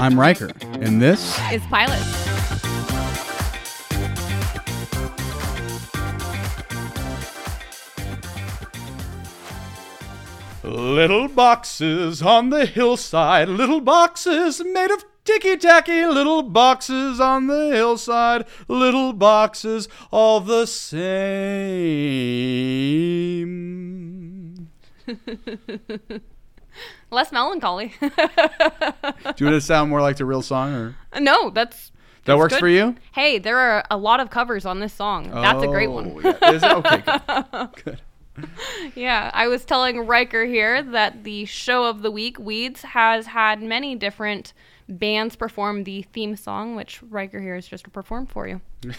I'm Riker, and this is Pilot. Little boxes on the hillside, little boxes made of ticky tacky, little boxes on the hillside, little boxes all the same. Less melancholy. Do you want to sound more like the real song, or no, that's that works good. for you? Hey, there are a lot of covers on this song. That's a great oh, one. Oh, yeah. Is it? Okay, good. good. Yeah, I was telling Riker here that the show of the week, Weeds, has had many different bands perform the theme song, which Riker here is just to perform for you.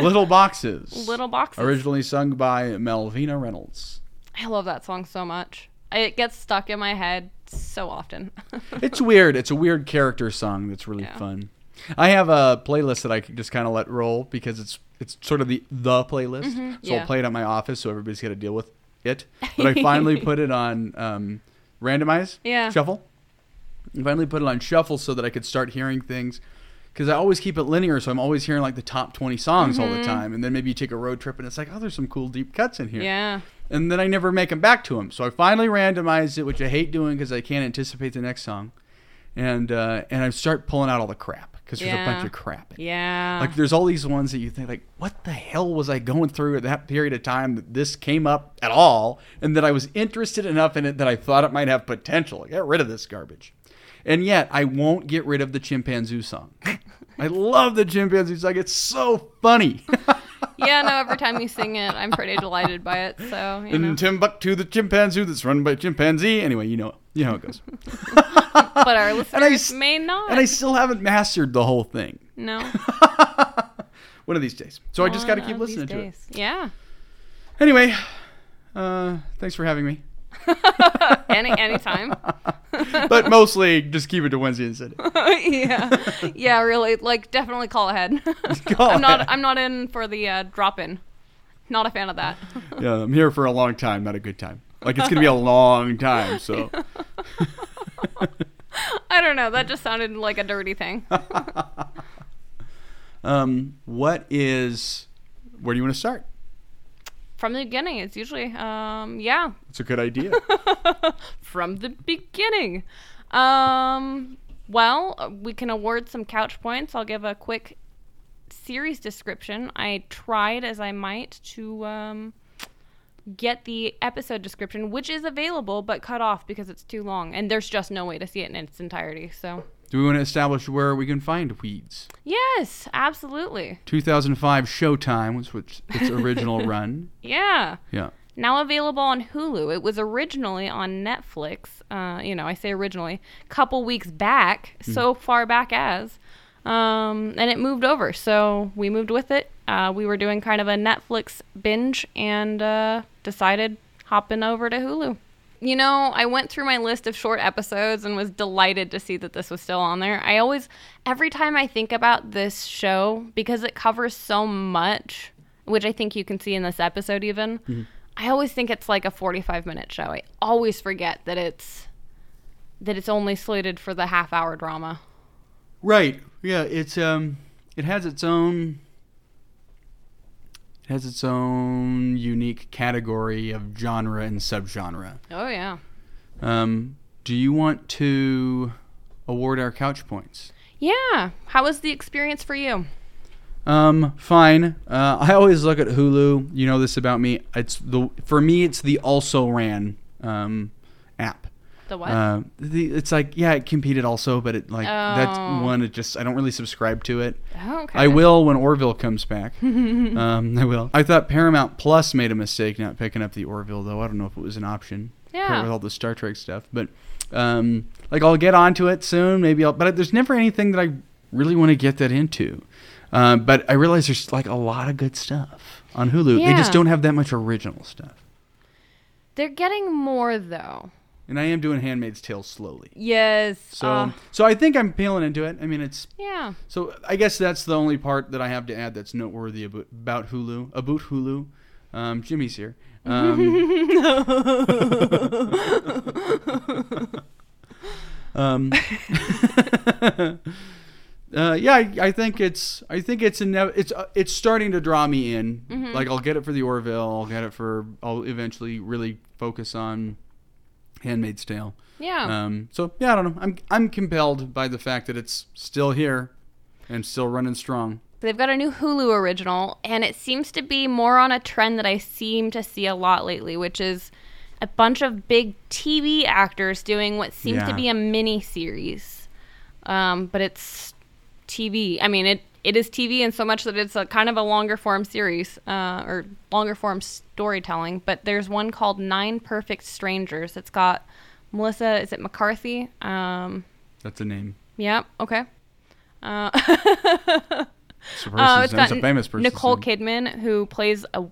Little boxes. Little Boxes. Originally sung by Malvina Reynolds. I love that song so much. It gets stuck in my head so often. It's weird. It's a weird character song that's really Yeah. fun. I have a playlist that I can just kind of let roll because it's it's sort of the the playlist. So Mm-hmm. yeah. I'll play it at my office, so everybody's got to deal with it. But I finally put it on um, randomize, Yeah. shuffle. I finally put it on shuffle so that I could start hearing things. Because I always keep it linear, so I'm always hearing like the top 20 songs all Mm-hmm. the time. And then maybe you take a road trip and it's like, oh, there's some cool deep cuts in here yeah. and then I never make them back to them. So I finally randomized it, which I hate doing because I can't anticipate the next song, and uh, and I start pulling out all the crap because there's a bunch of crap. in it. Yeah. Like there's all these ones that you think like, what the hell was I going through at that period of time that this came up at all, and that I was interested enough in it that I thought it might have potential. Get rid of this garbage, and yet I won't get rid of the chimpanzee song. I love the chimpanzee song. It's so funny. yeah, no, every time you sing it, I'm pretty delighted by it. So, you know. In Timbuktu, the chimpanzee that's run by a chimpanzee. Anyway, you know, you know how it goes. But our listeners I may not. and I still haven't mastered the whole thing. no. One of these days. So I just got to keep listening to it. Yeah. Anyway, uh, thanks for having me. Any anytime. But mostly just keep it to Wednesday and Sunday. yeah. Yeah, really. Like definitely call ahead. Call I'm not ahead. I'm not in for the uh, drop in. Not a fan of that. Yeah, I'm here for a long time, not a good time. Like it's gonna be a long time. So I don't know. That just sounded like a dirty thing. um, what is? Where do you want to start? From the beginning, it's usually um yeah, It's a good idea. from the beginning. Um well, we can award some couch points. I'll give a quick series description. I tried as I might to um get the episode description, which is available but cut off because it's too long and there's just no way to see it in its entirety. So, do we want to establish where we can find Weeds? yes, absolutely. 2005 Showtime was which its original run. Yeah. Yeah. Now available on Hulu. It was originally on Netflix. Uh, you know, I say originally, couple weeks back, so far back as, um, and it moved over. So we moved with it. Uh, we were doing kind of a Netflix binge and uh, decided hopping over to Hulu. You know, I went through my list of short episodes and was delighted to see that this was still on there. I always, every time I think about this show, because it covers so much, which I think you can see in this episode even, I always think it's like a 45 minute show. I always forget that it's that it's only slated for the half hour drama. Right. Yeah, it's um it has its own it has its own unique category of genre and subgenre. Oh yeah. Um do you want to award our couch points? Yeah. How was the experience for you? Um, fine. Uh, I always look at Hulu. You know this about me. It's the for me. It's the also ran um, app. The what? Uh, the, it's like yeah, it competed also, but it like that's Oh. one. It just I don't really subscribe to it. oh, okay. I will when Orville comes back. um, I will. I thought Paramount Plus made a mistake not picking up the Orville though. I don't know if it was an option. Yeah. With all the Star Trek stuff, but um, like I'll get onto it soon. Maybe I'll. But there's never anything that I really want to get that into. Um, but I realize there's like a lot of good stuff on Hulu. They just don't have that much original stuff. They're getting more though. And I am doing Handmaid's Tale slowly. Yes. So uh, so I think I'm peeling into it. I mean it's yeah. So I guess that's the only part that I have to add that's noteworthy about, about Hulu. About Hulu, um, Jimmy's here. Um, Um, uh, yeah, I, I think it's I think it's ine- it's uh, it's starting to draw me in. Mm-hmm. Like I'll get it for the Orville. I'll get it for. I'll eventually really focus on Handmaid's Tale. Yeah. Um, so yeah, I don't know. I'm I'm compelled by the fact that it's still here and still running strong. They've got a new Hulu original, and it seems to be more on a trend that I seem to see a lot lately, which is a bunch of big TV actors doing what seems Yeah. to be a mini series. Um, but it's TV. I mean, it it is TV in so much that it's a kind of a longer form series uh, or longer form storytelling. But there's one called Nine Perfect Strangers. It's got Melissa. Is it McCarthy? Um, That's a name. Yeah. Okay. Uh, It's a, Oh, it's got It's a famous person. Nicole Kidman, who plays a.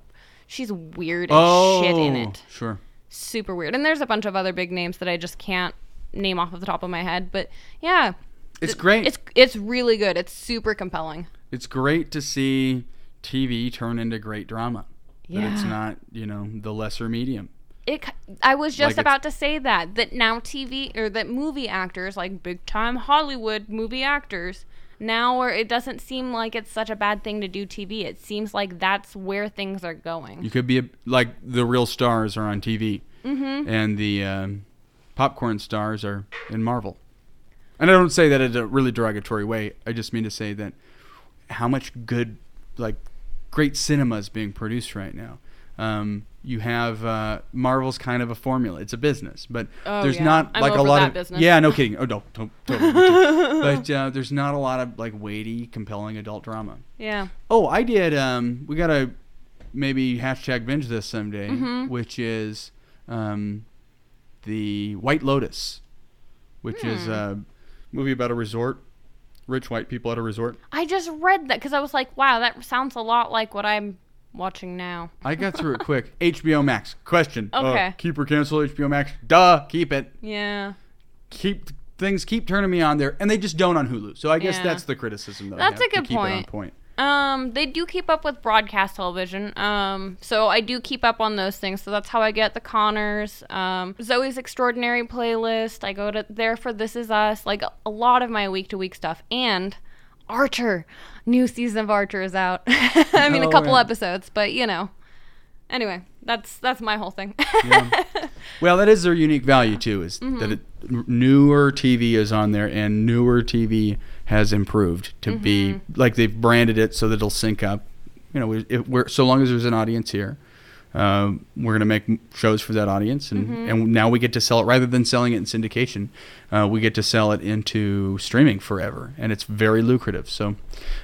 She's weird as Oh, shit in it. Sure. Super weird. And there's a bunch of other big names that I just can't name off of the top of my head. But yeah, It's great. it's it's really good. It's super compelling. it's great to see TV turn into great drama. That it's not, you know, the lesser medium. It. I was just Like about to say that that now TV or that movie actors like big time Hollywood movie actors now where it doesn't seem like it's such a bad thing to do TV. It seems like that's where things are going. You could be a, like the real stars are on TV, mm-hmm. and the um, popcorn stars are in Marvel. And I don't say that in a really derogatory way. I just mean to say that how much good, like, great cinema is being produced right now. Um, you have uh, Marvel's kind of a formula. It's a business, but Oh, there's yeah. not I'm like a lot of business. yeah, no kidding. Oh no, totally. me too. but uh, there's not a lot of like weighty, compelling adult drama. Yeah. Oh, I did. Um, we gotta maybe hashtag binge this someday, Mm-hmm. which is um, the White Lotus, which is Hmm. a movie about a resort, rich white people at a resort. I just read that because I was like, wow, that sounds a lot like what I'm watching now. I got through it quick. HBO Max. Question. Uh, Okay. keep or cancel HBO Max? Duh. Keep it. Yeah. Keep things. Keep turning me on there, and they just don't on Hulu. So I guess Yeah. that's the criticism. That That's a good keep It on point. Um, they do keep up with broadcast television. Um, so I do keep up on those things. So that's how I get the Conners. Um, Zoey's Extraordinary playlist. I go to there for This Is Us. Like a lot of my week to week stuff. And Archer, new season of Archer is out. I mean, Oh, a couple yeah. episodes, but you know. Anyway, that's that's my whole thing. Well, that is their unique value too, is Mm-hmm. that it, newer TV is on there, and newer TV has improved to be Mm-hmm. like they've branded it so that it'll sync up. You know, we- if we're so long as there's an audience here, uh, we're gonna make shows for that audience, and Mm-hmm. and now we get to sell it rather than selling it in syndication. Uh, we get to sell it into streaming forever, and it's very lucrative. So,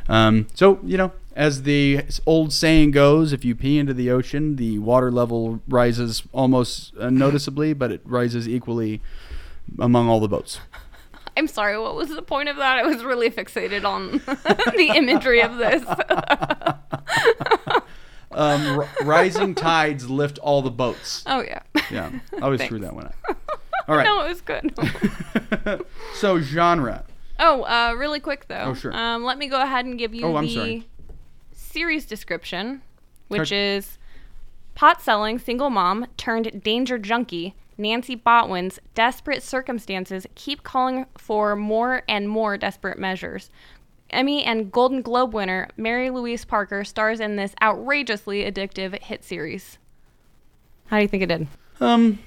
um, so you know, as the old saying goes, if you pee into the ocean, the water level rises almost uh, noticeably, but it rises equally among all the boats. I'm sorry, what was the point of that? I was really fixated on the imagery of this. Um, r- rising tides lift all the boats. oh yeah. Yeah, I always Thanks. that one up. All right. No, it was good. so genre. oh, uh, really quick though. Oh, sure. Um, let me go ahead and give you Oh, the sorry. series description, which is pot selling single mom turned danger junkie. Nancy Botwin's desperate circumstances keep calling for more and more desperate measures. Emmy and Golden Globe winner Mary Louise Parker stars in this outrageously addictive hit series. How do you think it did? Um,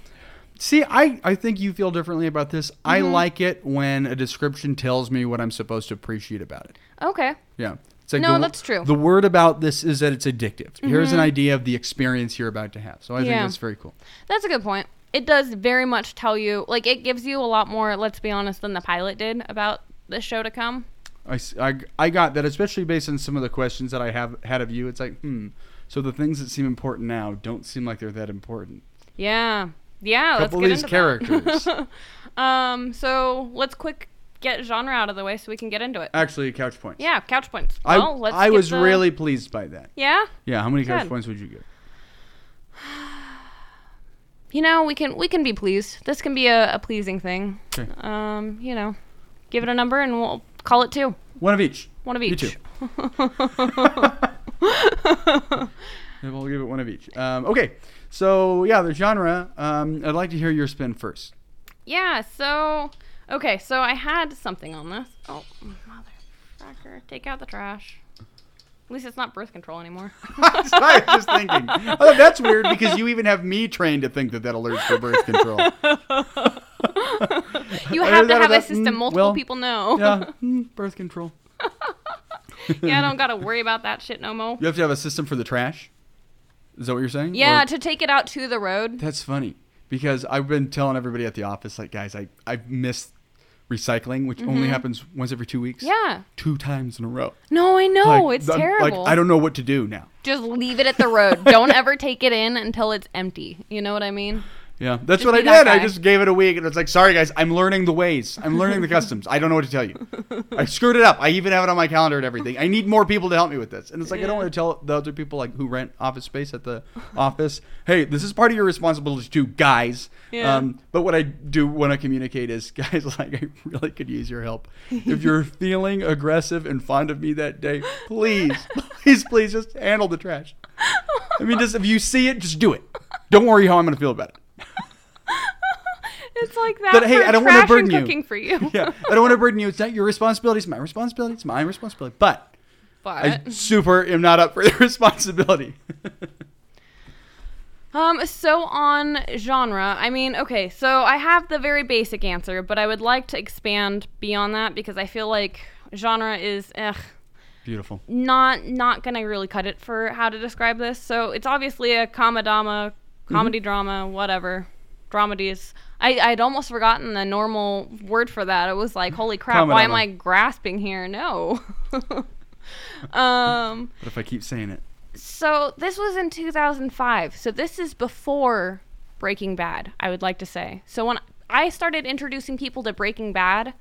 see, I, I think you feel differently about this. I Mm-hmm. like it when a description tells me what I'm supposed to appreciate about it. Okay. Yeah. It's like No, the, that's true. Mm-hmm. The word about this is that it's addictive. Here's an idea of the experience you're about to have. So I think that's very cool. That's a good point. It does very much tell you, like, it gives you a lot more, let's be honest, than the pilot did about the show to come. I, I, I got that, especially based on some of the questions that I have had of you. It's like, hmm. So the things that seem important now don't seem like they're that important. Yeah. Yeah, let's Couple get of these characters. um, so let's quick get genre out of the way so we can get into it. Actually, couch points. Yeah, couch points. I, Well, let's I was the- really pleased by that. Yeah. Yeah, how many couch points would you give? You know, we can we can be pleased. This can be a, a pleasing thing. Okay. Um, you know, give it a number and we'll call it two. One of each. One of You each. Yeah, we'll give it one of each. Um, okay, so yeah, the genre. Um, I'd like to hear your spin first. Yeah, so Okay, so I had something on this. Oh, motherfucker. Take out the trash. At least it's not birth control anymore. I was just thinking. Oh, that's weird because you even have me trained to think that that alerts for birth control. You have to have a system mm, multiple well, people know. Yeah, mm, birth control. yeah, I don't gotta worry about that shit no more. You have to have a system for the trash. Is that what you're saying? Yeah, Or- to take it out to the road. that's funny because I've been telling everybody at the office, like, guys, I I miss recycling, which only happens once every two weeks. Mm-hmm. Yeah. two times in a row. No, I know. Like, it's I'm- terrible. Like I don't know what to do now. Just leave it at the road. don't ever take it in until it's empty. You know what I mean? Yeah, that's Just what I did. I just gave it a week, and it's like, sorry guys, I'm learning the ways. I'm learning the customs. I don't know what to tell you. I screwed it up. I even have it on my calendar and everything. I need more people to help me with this. And it's like I don't want to tell the other people like who rent office space at the office, hey, this is part of your responsibility too, guys. Yeah. Um, but what I do want to communicate is, guys, like I really could use your help. If you're feeling aggressive and fond of me that day, please, please, please, just handle the trash. I mean, just if you see it, just do it. Don't worry how I'm going to feel about it. It's like that. But, hey, I don't wanna burden you. cooking for you. yeah, I don't want to burden you. It's not your responsibility. It's my responsibility. It's my responsibility. But but. I super am not up for the responsibility. Um, so on genre, I mean, okay, so I have the very basic answer, but I would like to expand beyond that because I feel like genre is eh, Beautiful. not not gonna really cut it for how to describe this. So it's obviously a comedama, comedy drama, whatever. Dramedy is. I I'd almost forgotten the normal word for that. It was like, holy crap, why am I grasping here? No. um. But if I keep saying it, So this was in 2005. So this is before Breaking Bad, I would like to say. So when I started introducing people to Breaking Bad,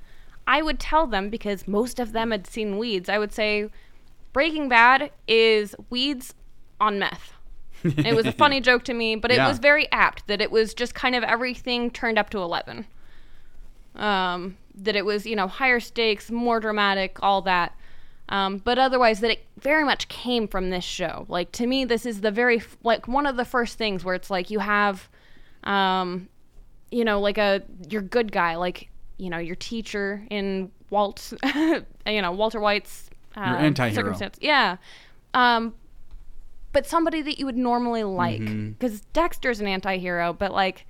I would tell them because most of them had seen Weeds. I would say Breaking Bad is Weeds on meth. It was a funny joke to me, but it Yeah. was very apt that it was just kind of everything turned up to 11. Um, that it was, you know, higher stakes, more dramatic, all that. Um, but otherwise, that it very much came from this show. Like to me, this is the very like one of the first things where it's like you have, um, you know, like a your good guy, like you know your teacher in Walt, you know Walter White's uh, anti-hero. circumstance. Yeah. Um, but somebody that you would normally like because Dexter's an anti-hero, but like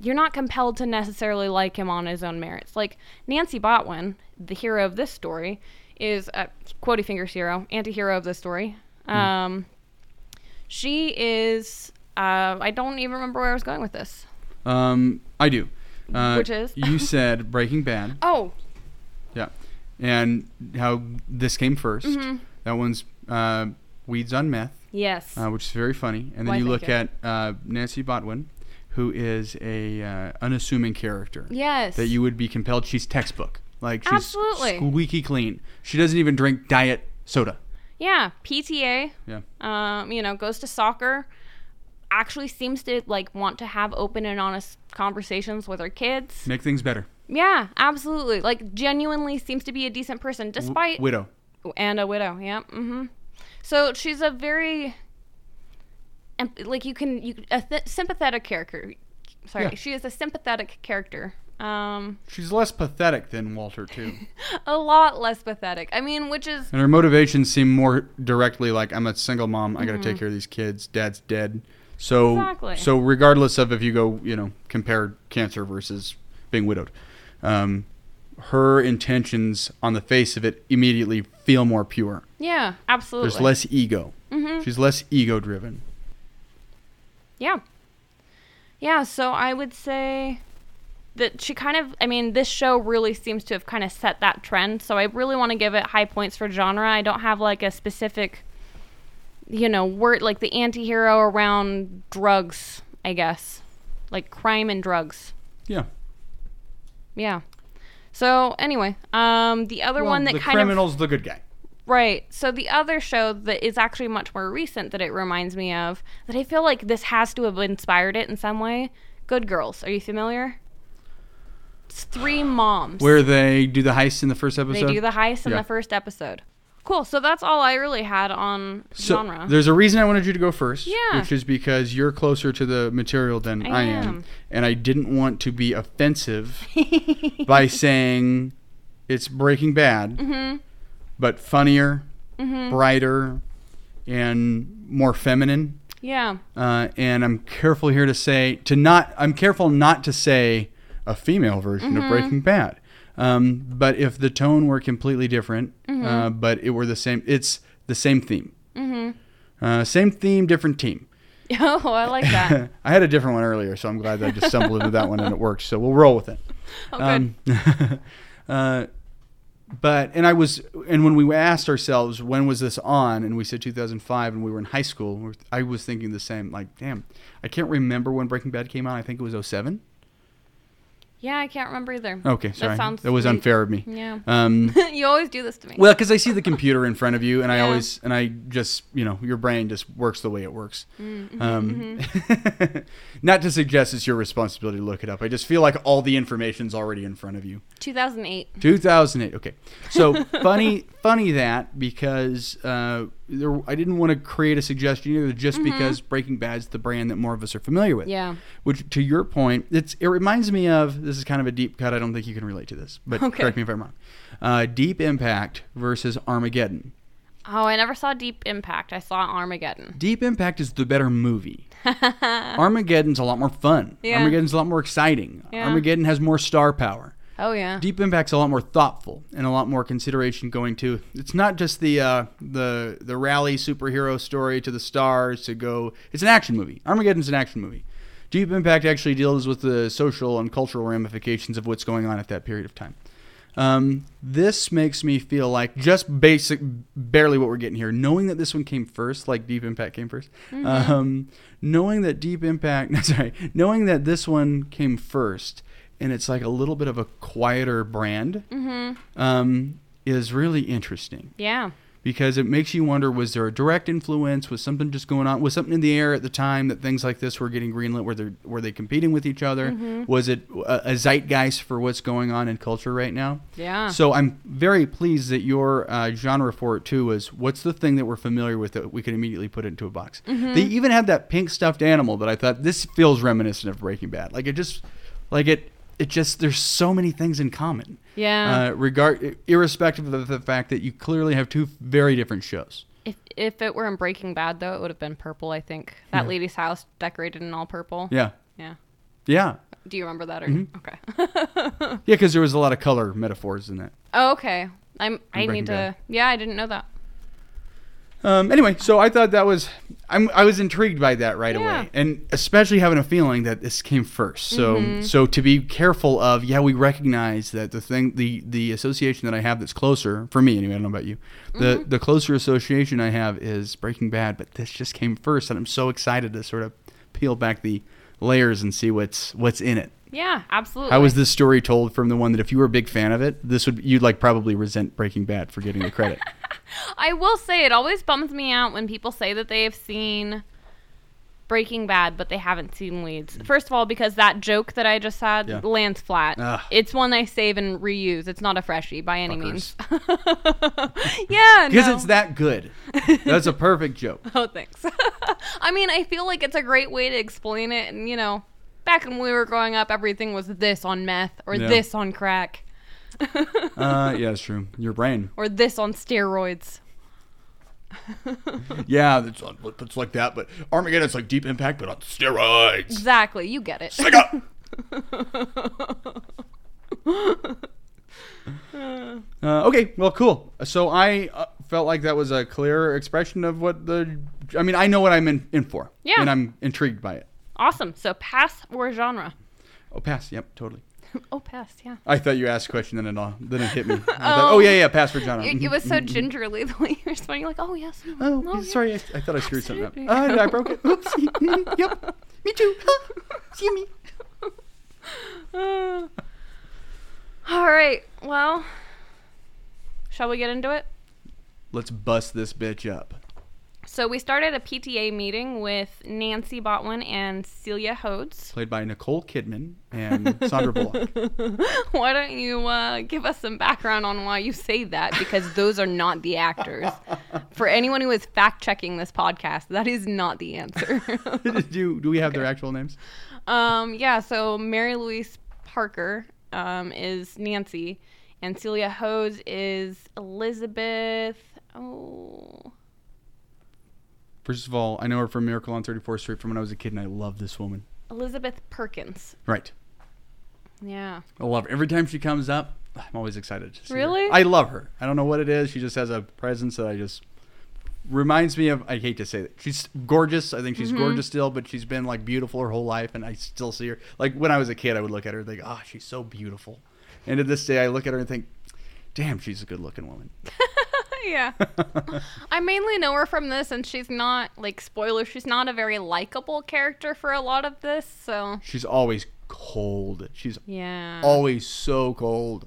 you're not compelled to necessarily like him on his own merits. Like Nancy Botwin, the hero of this story, is a quotey fingers hero, anti-hero of this story. Um, she is. Uh, I don't even remember where I was going with this. um, I do. Uh, Which is? you said Breaking Bad. Oh, Yeah, and how this came 1st Mm-hmm. That one's uh, Weeds on Meth, yes. uh, which is very funny. And then Why, you look you. at uh, Nancy Botwin, who is a uh, unassuming character. yes. that you would be compelled. She's textbook. Like she's Absolutely. squeaky clean. She doesn't even drink diet soda. yeah. PTA. Yeah. um, you know, goes to soccer, actually seems to like want to have open and honest conversations with her kids. Make things better. Yeah, absolutely. Like genuinely seems to be a decent person W- despite widow. and a widow. Yeah. Mm-hmm. So she's a very like you can you a th- sympathetic character. Sorry, Yeah. she is a sympathetic character. Um, She's less pathetic than Walter too, a lot less pathetic. I mean, which is and her motivations seem more directly like I'm a single mom. I got to Mm-hmm. take care of these kids. Dad's dead. So Exactly. so regardless of if you go you know compare cancer versus being widowed, um, her intentions on the face of it immediately feel more pure. yeah, absolutely. There's less ego. Mhm. She's less ego driven. Yeah. Yeah, so I would say that she kind of I mean, this show really seems to have kind of set that trend. So I really want to give it high points for genre. I don't have like a specific you know, word like the anti-hero around drugs, I guess. Like crime and drugs. Yeah. Yeah. So anyway, um the other Well, one that the kind of criminal's the good guy. Right. So the other show that is actually much more recent that it reminds me of, that I feel like this has to have inspired it in some way. Good Girls. Are you familiar? It's three moms. Where they do the heist in the first episode. they do the heist in Yeah. the first episode. Cool. So that's all I really had on So genre. there's a reason I wanted you to go first, Yeah. which is because you're closer to the material than I, I am. am. and I didn't want to be offensive by saying it's Breaking Bad, Mm-hmm. but funnier, brighter, and more feminine. Yeah. Uh, and I'm careful here to say to not. I'm careful not to say a female version Mm-hmm. of Breaking Bad. Um, but if the tone were completely different, Mm-hmm. uh, but it were the same, it's the same theme. Mm-hmm. Uh, same theme, different team. Oh, I like that. I had a different one earlier, so I'm glad that I just stumbled into that one and it works. So we'll roll with it. Oh. Um, uh, but and I was and when we asked ourselves when was this on, and we said 2005, and we were in high school. I was thinking the same. Like, damn, I can't remember when Breaking Bad came out. I think it was 07. Yeah, I can't remember either. Okay, sorry, that, sounds was sweet. unfair of me. Yeah. Um, you always do this to me. well, because I see the computer in front of you, and I always and I just you know your brain just works the way it works. Mm-hmm, um, not to suggest it's your responsibility to look it up. I just feel like all the information's already in front of you. 2008. 2008. Okay, so funny, funny that because uh, there, I didn't want to create a suggestion either, just because Breaking Bad's the brand that more of us are familiar with. Mm-hmm. Yeah. Which, to your point, it's it reminds me of this is kind of a deep cut. I don't think you can relate to this, but Okay. correct me if I'm wrong. Uh, deep Impact versus Armageddon. Oh, I never saw Deep Impact. I saw Armageddon. Deep Impact is the better movie. Armageddon's a lot more fun. Yeah. Armageddon's a lot more exciting. Yeah. Armageddon has more star power. Oh yeah. Deep Impact's a lot more thoughtful and a lot more consideration going to. It's not just the uh, the the rally superhero story to the stars to go. It's an action movie. Armageddon's an action movie. Deep Impact actually deals with the social and cultural ramifications of what's going on at that period of time. Um, this makes me feel like just basic, barely what we're getting here. Knowing that this one came first, like Deep Impact came 1st um, knowing that Deep Impact, no, sorry, knowing that this one came first, and it's like a little bit of a quieter brand, um, is really interesting Yeah. because it makes you wonder: was there a direct influence? Was something just going on? Was something in the air at the time that things like this were getting greenlit? Were they were they competing with each other? Was it a, a zeitgeist for what's going on in culture right now? Yeah. So I'm very pleased that your uh, genre for it too was what's the thing that we're familiar with that we can immediately put into a box. They even had that pink stuffed animal that I thought this feels reminiscent of Breaking Bad. Like it just, like it, it just there's so many things in common. Yeah. Uh, regard irrespective of the fact that you clearly have two very different shows. if if it were in Breaking Bad though, it would have been purple. I think that Yeah. lady's house decorated in all purple. Yeah, Yeah. yeah, Do you remember that? Or Mm-hmm. okay. yeah. Because there was a lot of color metaphors in that. oh, okay. I'm. I Breaking need to. Bad. Yeah, I didn't know that. Um, anyway, so I thought that was I'm, I was intrigued by that right Yeah. away, and especially having a feeling that this came first. So Mm-hmm. so to be careful of yeah, we recognize that the thing the the association that I have that's closer for me anyway. I don't know about you. The Mm-hmm. the closer association I have is Breaking Bad, but this just came first, and I'm so excited to sort of peel back the layers and see what's what's in it. Yeah, absolutely. How was this story told from the one that if you were a big fan of it, this would you'd like probably resent Breaking Bad for getting the credit. I will say it always bums me out when people say that they have seen Breaking Bad, but they haven't seen Weeds. First of all, because that joke that I just had Yeah. lands flat. Ugh. Ah. It's one I save and reuse. It's not a freshie by any Fuckers. means. yeah, Because no. it's that good. That's a perfect joke. Oh, thanks. I mean, I feel like it's a great way to explain it. And, you know, back when we were growing up, everything was this on meth or Yeah. this on crack Uh, yeah, it's true. Your brain. or this on steroids. Yeah, it's, on- it's like that, but Armageddon, Armageddon's like Deep Impact, but on steroids. Exactly. You get it. Sega! uh, okay, well, cool. So I uh, felt like that was a clear expression of what the. I mean, I know what I'm in, in for. Yeah. And I'm intrigued by it. Awesome. So pass or genre? Oh, pass. Yep, totally. oh, pass. Yeah. I thought you asked a question, then it, all, then it hit me. I thought, oh, yeah, yeah, pass for John. It, it was so gingerly the way you were responding. You're like, oh, yes. Oh, no, sorry. I, I thought I screwed something up. Uh, I broke it. Oopsie. Mm, yep. Me too. See me. yeah. All right. Well, shall we get into it? Let's bust this bitch up. So we started a PTA meeting with Nancy Botwin and Celia Hodes. Played by Nicole Kidman and Sandra Bullock. Why don't you uh, give us some background on why you say that? Because those are not the actors. For anyone who is fact checking this podcast, that is not the answer. do, do we have their actual names? um, yeah, so Mary Louise Parker um, is Nancy, and Celia Hodes is Elizabeth. Oh. First of all, I know her from Miracle on 34th Street from when I was a kid, and I love this woman. Elizabeth Perkins. Right. Yeah. I love her. Every time she comes up, I'm always excited to see her. Really? I love her. I don't know what it is. She just has a presence that I just reminds me of. I hate to say that she's gorgeous. I think she's Mm-hmm. gorgeous still, but she's been like beautiful her whole life, and I still see her. Like when I was a kid, I would look at her and think, "Ah, she's so beautiful." And to this day, I look at her and think, "Damn, she's a good-looking woman." yeah. I mainly know her from this, and she's not, like, spoiler, she's not a very likable character for a lot of this, so. She's always cold. She's Yeah. always so cold.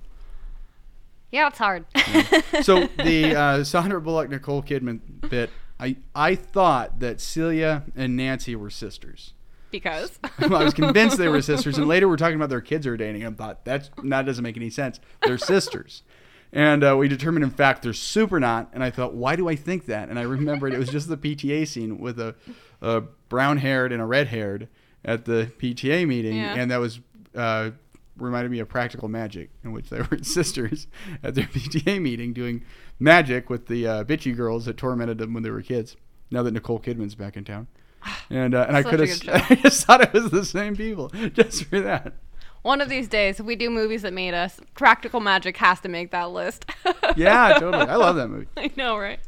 Yeah, it's hard. so the uh, Sandra Bullock Nicole Kidman bit, I I thought that Celia and Nancy were sisters. because. I was convinced they were sisters, and later we're talking about their kids are dating. I thought that's that doesn't make any sense. They're sisters, and uh, we determined in fact they're super not. And I thought, why do I think that? And I remembered it was just the PTA scene with a, a brown haired and a red haired at the PTA meeting, Yeah. and that was. Uh, reminded me of practical magic in which they were sisters at their pta meeting doing magic with the uh, bitchy girls that tormented them when they were kids now that nicole kidman's back in town and uh, and i could have. I just thought it was the same people just for that. One of these days, if we do movies that made us, Practical Magic has to make that list. Yeah, totally. I love that movie. I know, right?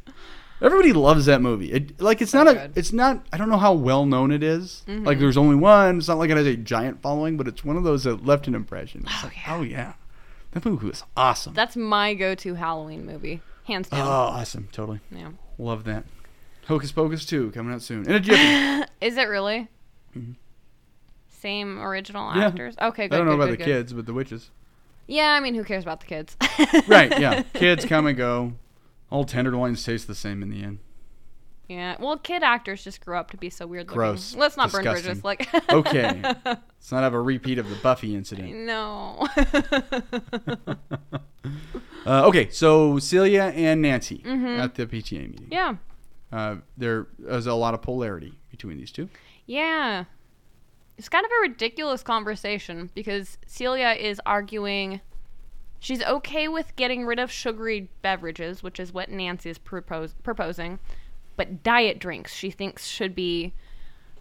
Everybody loves that movie. It, like it's not a, good. it's not. I don't know how well known it is. Mm-hmm. Like there's only one. It's not like it has a giant following, but it's one of those that left an impression. It's Oh, like, yeah. oh yeah, that movie was awesome. That's my go-to Halloween movie, hands down. oh, awesome. Totally yeah. love that. Hocus Pocus 2 coming out soon in a jiffy. Is it really? Same original Mm-hmm. Yeah. actors? Okay, good. I don't know good, about good, the good. kids, but the witches. Yeah, I mean, who cares about the kids? Right? Yeah, kids come and go. All tenderloins taste the same in the end. Yeah. Well, kid actors just grew up to be so weird looking. Gross. Let's not burn bridges. Like. Okay. Let's not have a repeat of the Buffy incident. no. Uh, okay, so Celia and Nancy at the PTA meeting. Mm-hmm. yeah. Uh, there is a lot of polarity between these two. Yeah. It's kind of a ridiculous conversation because Celia is arguing she's okay with getting rid of sugary beverages, which is what Nancy is propose- proposing, but diet drinks she thinks should be,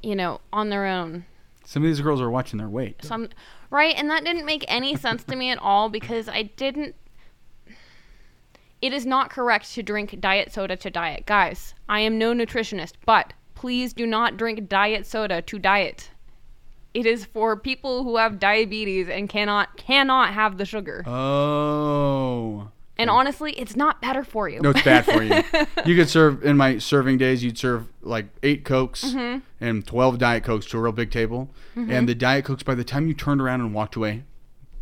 you know, on their own. Some of these girls are watching their weight. Some right, and that didn't make any sense to me at all because I didn't It is not correct to drink diet soda to diet. Guys, I am no nutritionist, but please do not drink diet soda to diet. It is for people who have diabetes and cannot cannot have the sugar. Oh. and honestly, it's not better for you. No, it's bad for you. you could serve in my serving days. You'd serve like eight cokes Mm-hmm. and twelve diet cokes to a real big table, and the diet cokes. By the time you turned around and walked away,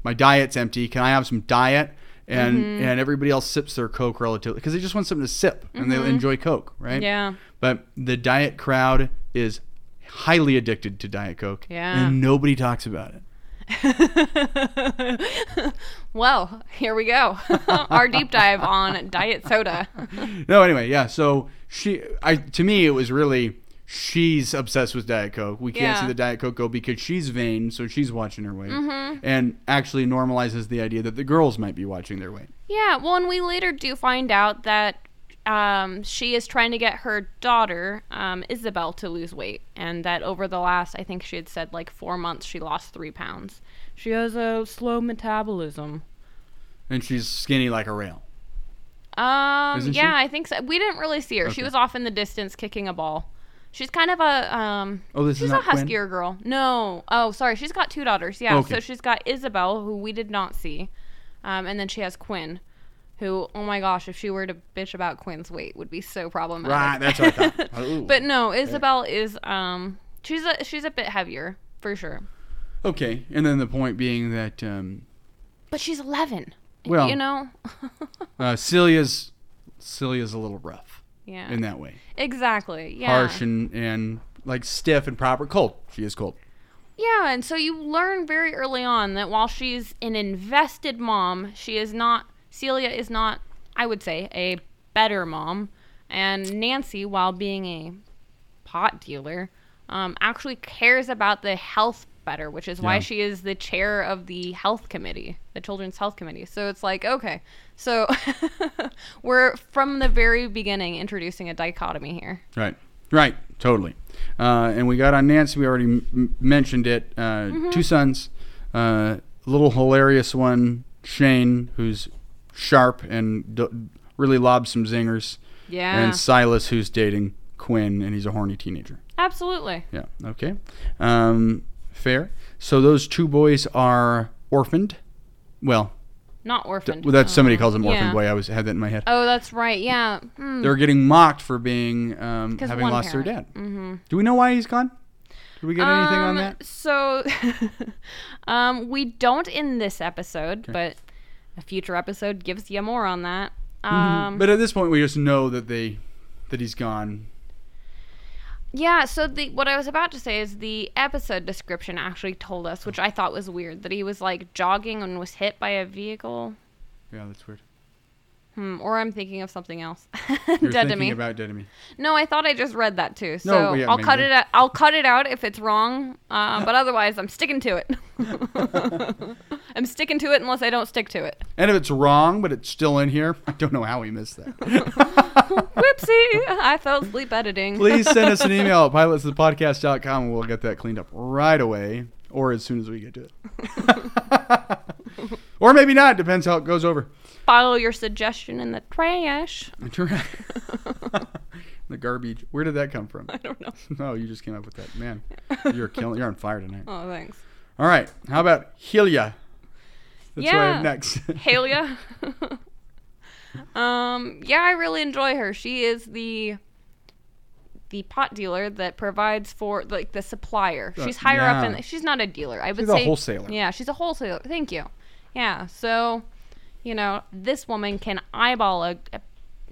my diet's empty. Can I have some diet? And Mm-hmm. and everybody else sips their coke relatively because they just want something to sip and they enjoy coke, right? Mm-hmm. Yeah. But the diet crowd is highly addicted to diet coke. Yeah. And nobody talks about it. well, here we go. Our deep dive on diet soda. No, anyway, yeah. So she, I to me, it was really she's obsessed with Diet Coke. We can't Yeah. see the Diet Coke go because she's vain, so she's watching her weight, mm-hmm. and actually normalizes the idea that the girls might be watching their weight. Yeah, well, and we later do find out that um, she is trying to get her daughter, um, Isabel, to lose weight. And that over the last, I think she had said like four months, she lost three pounds. She has a slow metabolism. And she's skinny like a rail. Um, Isn't yeah, she? I think so. We didn't really see her. She was off in the distance kicking a ball. She's kind of a um. Oh, this is she's a not Quinn? huskier girl. No. Oh, sorry. She's got two daughters. Yeah. Okay. So she's got Isabel, who we did not see, um, and then she has Quinn, who oh my gosh, if she were to bitch about Quinn's weight, would be so problematic. Right, that's what I thought. Ooh. but no, Isabel is um. She's a she's a bit heavier for sure, okay, and then the point being that um, but she's eleven. Well- you know. uh, Celia's Celia's a little rough. Yeah. in that way. exactly. Yeah. Harsh and and like stiff and proper. Cold. She is cold. Yeah, and so you learn very early on that while she's an invested mom, she is not Celia is not, I would say, a better mom. And Nancy, while being a pot dealer, um, actually cares about the health better, which is why she is the chair of the health committee, the children's health committee. So it's like, okay, so we're from the very beginning introducing a dichotomy here. Right. Right. Totally. Uh, and we got on Nancy. We already m- mentioned it. Uh, Mm-hmm. Two sons. Uh, a little hilarious one, Shane, who's sharp and d- really lobs some zingers. Yeah, And Silas, who's dating Quinn, and he's a horny teenager. absolutely. Yeah. Okay. Um, fair. So those two boys are orphaned. Well, Not orphaned. well, that's somebody calls them orphaned yeah. boy. I was had that in my head. Oh, that's right. Yeah. Hmm. They're getting mocked for being um, having lost their dad. Mm-hmm. Do we know why he's gone? Did we get anything on Um, that? So, um, we don't in this episode, but a future episode gives you more on that. Um, But at this point, we just know that they that he's gone. yeah. So the what I was about to say is the episode description actually told us, which I thought was weird, that he was like jogging and was hit by a vehicle. Yeah, that's weird. Hmm, or I'm thinking of something else. You're Dead to me. about dead to me. No, I thought I just read that too. So No, yeah, I'll cut it. Out, I'll cut it out if it's wrong. Uh, but otherwise, I'm sticking to it. I'm sticking to it unless I don't stick to it. And if it's wrong, but it's still in here, I don't know how we missed that. Whoopsie! I fell asleep editing. Please send us an email at pilotsthepodcast.com and we'll get that cleaned up right away or as soon as we get to it. or maybe not. Depends how it goes over. Follow your suggestion in the trash. the garbage. Where did that come from? I don't know. No, you just came up with that. Man, you're killing. You're on fire tonight. Oh, thanks. All right. How about Heylia? That's what I Yeah. have next. Heylia. um, yeah, I really enjoy her. She is the the pot dealer that provides for like the supplier. Uh, She's higher up yeah. in. She's not a dealer. I would She's a say wholesaler. Yeah, she's a wholesaler. Thank you. Yeah. So, you know, this woman can eyeball a, a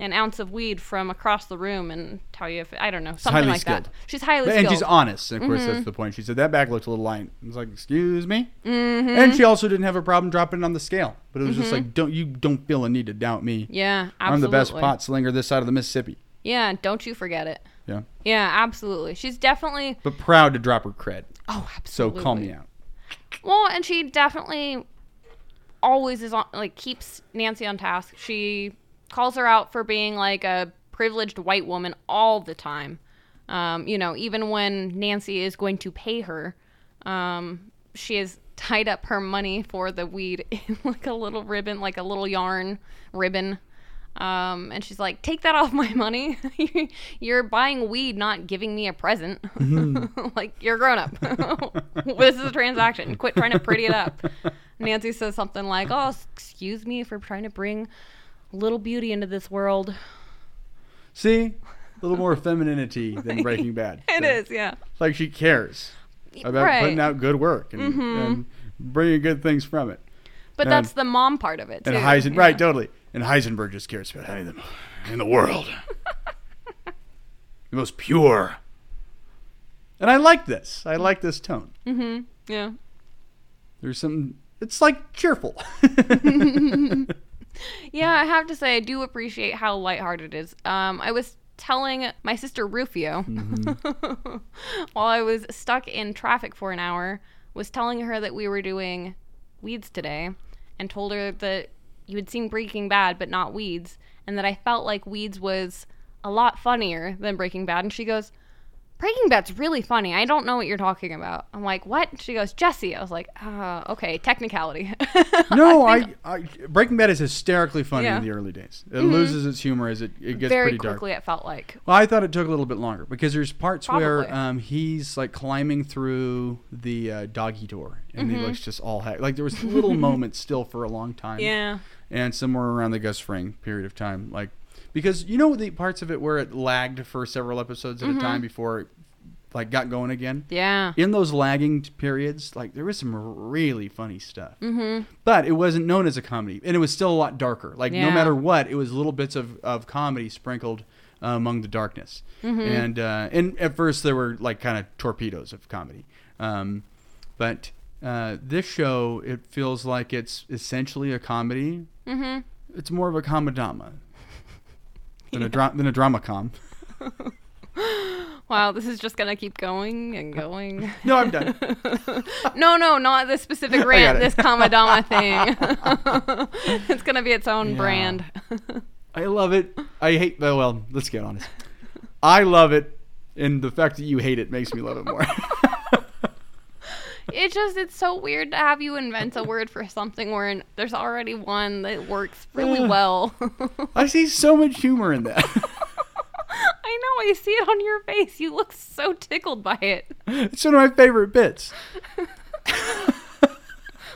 an ounce of weed from across the room and tell you if I don't know something like that. She's highly and skilled. Mm-hmm. she's honest. And of course, that's the point. She said that bag looked a little light. I was like, "Excuse me." Mm-hmm. And she also didn't have a problem dropping it on the scale. But it was just like, "Don't you don't feel a need to doubt me? yeah, I'm the best pot slinger this side of the Mississippi." Yeah, don't you forget it. Yeah, Yeah, absolutely. She's definitely but proud to drop her cred. oh, absolutely. So call me out. Well, and she definitely always is on like keeps Nancy on task. She calls her out for being like a privileged white woman all the time. Um, you know, even when Nancy is going to pay her, um, she has tied up her money for the weed in like a little ribbon, like a little yarn ribbon. Um, and she's like, "Take that off my money. you're buying weed, not giving me a present. like you're a grown up. this is a transaction. Quit trying to pretty it up." Nancy says something like, "Oh, excuse me for trying to bring little beauty into this world." See, a little more femininity than Breaking Bad. It So, is, yeah. like she cares about Right. Mm-hmm. putting out good work and, and bringing good things from it. But And- that's the mom part of it too. And Heisen, yeah. right, totally. And Heisenberg just cares about them in the world. the most pure. And I like this. I like this tone. Mm-hmm. Yeah. There's some. It's like cheerful. Yeah, I have to say I do appreciate how lighthearted it is. Um, I was telling my sister Rufio while I was stuck in traffic for an hour, was telling her that we were doing weeds today, and told her that you had seen Breaking Bad but not Weeds, and that I felt like Weeds was a lot funnier than Breaking Bad, and she goes. Breaking Bad's really funny. I don't know what you're talking about. I'm like, what? She goes, Jesse. I was like, uh, okay, technicality. no, I, I Breaking Bad is hysterically funny Yeah. Mm-hmm. in the early days. It loses its humor as it, it gets Very pretty dark. quickly, it felt like. Well, I thought it took a little bit longer because there's parts where um, he's like climbing through the uh, doggy door and he looks just all hack. Like there was little moments still for a long time. Yeah. and somewhere around the Gus Fring period of time, like because you know the parts of it where it lagged for several episodes at a time before it like got going again. Yeah. In those lagging periods, like there was some really funny stuff, mm-hmm. but it wasn't known as a comedy, and it was still a lot darker. Like no matter what, it was little bits of, of comedy sprinkled uh, among the darkness. And uh, and at first there were like kind of torpedoes of comedy, um, but uh, this show it feels like it's essentially a comedy. Mm-hmm. It's more of a comedama than a dra- than a drama com. Wow, this is just gonna keep going and going. No, I'm done. no, no, not this specific rant. This Comedama thing. it's gonna be its own Yeah. brand. I love it. I hate. Well, let's get honest. I love it, and the fact that you hate it makes me love it more. It just it's so weird to have you invent a word for something where there's already one that works really well. I see so much humor in that. I know, I see it on your face. You look so tickled by it. it's one of my favorite bits.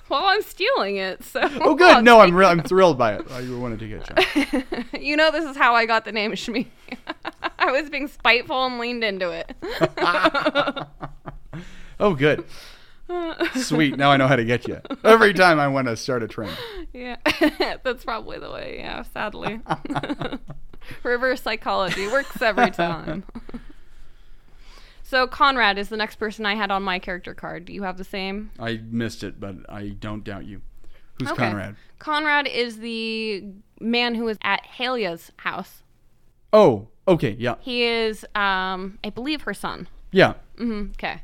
Well, I'm stealing it, so Oh, good. No, I'm real. I'm thrilled by it. I wanted to get you. you know this is how I got the name Shmi. I was being spiteful and leaned into it. Oh, good. Sweet. Now I know how to get you. Every time I want to start a trend. yeah, that's probably the way. Yeah, sadly. Reverse psychology works every time. so Conrad is the next person I had on my character card. Do you have the same? I missed it, but I don't doubt you. Who's Okay. Conrad? Conrad is the man who is at Heylia's house. Oh, okay. Yeah. He is, um, I believe, her son. Yeah. hmm Okay.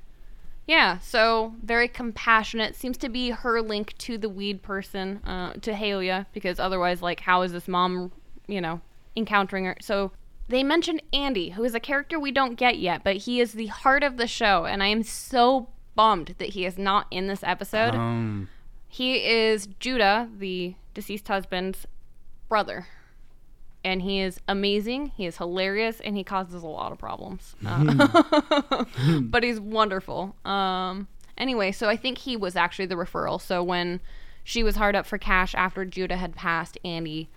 Yeah, so very compassionate. Seems to be her link to the weed person, uh, to Heylia, because otherwise, like, how is this mom, you know, encountering her? So they mentioned Andy, who is a character we don't get yet, but he is the heart of the show, and I am so bummed that he is not in this episode. Um, He is Judah, the deceased husband's brother. And he is amazing. He is hilarious, and he causes a lot of problems. Uh, but he's wonderful. Um, anyway, so I think he was actually the referral. So when she was hard up for cash after Judah had passed, Andy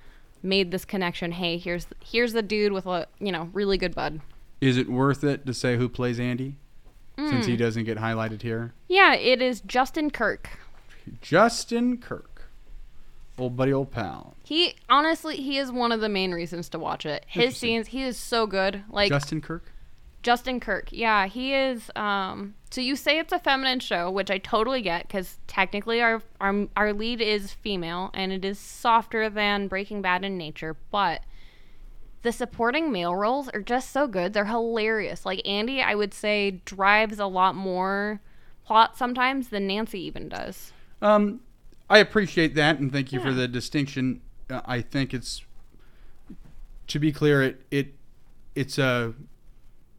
made this connection. Hey, here's here's the dude with a you know really good bud. is it worth it to say who plays Andy? Since he doesn't get highlighted here. Yeah, it is Justin Kirk. Justin Kirk. Old buddy, old pal. He honestly, he is one of the main reasons to watch it. His scenes, he is so good. Like Justin Kirk? Justin Kirk. Yeah, he is. Um, so you say it's a feminine show, which I totally get because technically our, our our lead is female and it is softer than Breaking Bad in nature, but the supporting male roles are just so good. They're hilarious. Like Andy, I would say drives a lot more plot sometimes than Nancy even does. Um, I appreciate that, and thank you for the distinction. Uh, I think it's to be clear, it it it's a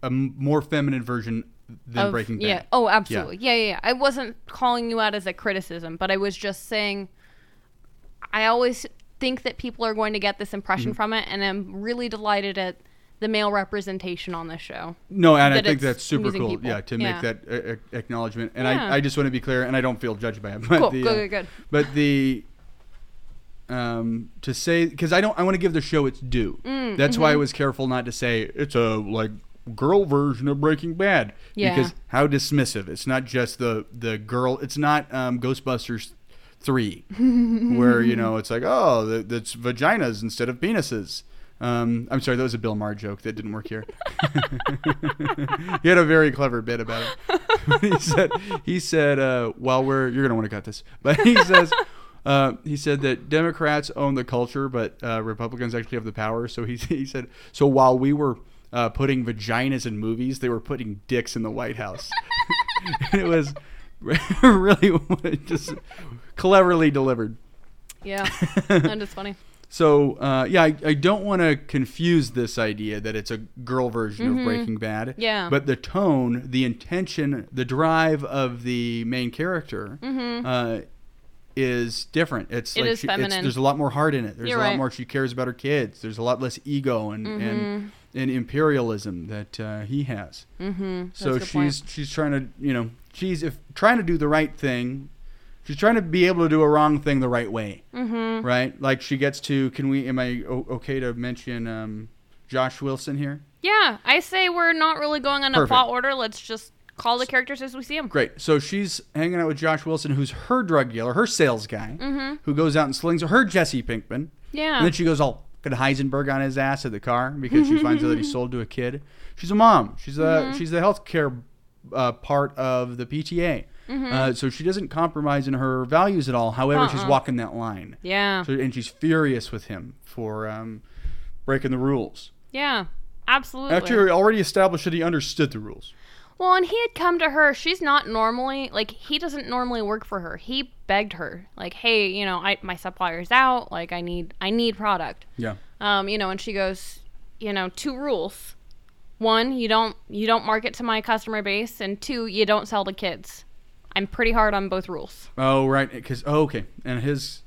a more feminine version than of- Breaking Bad. Yeah. Oh, absolutely. Yeah. yeah, yeah. I wasn't calling you out as a criticism, but I was just saying I always think that people are going to get this impression Mm-hmm. from it, and I'm really delighted at the male representation on this show. No, and I think that's super cool. people. Yeah, to Yeah. make that uh, acknowledgement, and Yeah. I, I just want to be clear, and I don't feel judged by it. But Cool. the, good, uh, good, good. But the um to say because I don't I want to give the show its due. Mm, That's mm-hmm. why I was careful not to say it's a like girl version of Breaking Bad Yeah. because how dismissive. It's not just the the girl. It's not um, Ghostbusters three where you know it's like oh th- that's vaginas instead of penises. Um, I'm sorry, that was a Bill Maher joke that didn't work here. he had a very clever bit about it. he said, he said, uh, while we're, you're gonna want to cut this, but he says, uh, he said that Democrats own the culture, but uh, Republicans actually have the power. So he, he said, so while we were uh, putting vaginas in movies, they were putting dicks in the White House. and it was really just cleverly delivered. Yeah. and it's funny. So uh, yeah, I, I don't want to confuse this idea that it's a girl version of Breaking Bad. Mm-hmm. Yeah. But the tone, the intention, the drive of the main character uh, is different. It's Mm-hmm. It like is she, it's, feminine. there's a lot more heart in it. There's You're a lot right. Mm-hmm. more. She cares about her kids. There's a lot less ego and and, and imperialism that uh, he has. Mm-hmm. So she's she's trying to you know she's if trying to do the right thing. She's trying to be able to do a wrong thing the right way, Mm-hmm. right? Like she gets to. Can we? Am I okay to mention um, Josh Wilson here? Yeah, I say we're not really going on a Perfect. plot order. Let's just call the characters as we see them. Great. So she's hanging out with Josh Wilson, who's her drug dealer, her sales guy, who goes out and slings her Jesse Pinkman. Mm-hmm. Yeah. And then she goes all got Heisenberg on his ass at the car because she finds out that he sold to a kid. She's a mom. She's a Mm-hmm. she's the healthcare uh, part of the PTA. Mm-hmm. Uh, so she doesn't compromise in her values at all. However, she's Uh-uh. walking that line. Yeah. So, and she's furious with him for um, breaking the rules. Yeah. Absolutely. After he already established that he understood the rules. Well, and he had come to her. She's not normally like he doesn't normally work for her. He begged her like, "Hey, you know, I my supplier's out. Like I need I need product." Yeah. Um, you know, and she goes, you know, two rules. One, you don't you don't market to my customer base, and two, you don't sell to kids. I'm pretty hard on both rules. Oh right, because oh, okay, and his,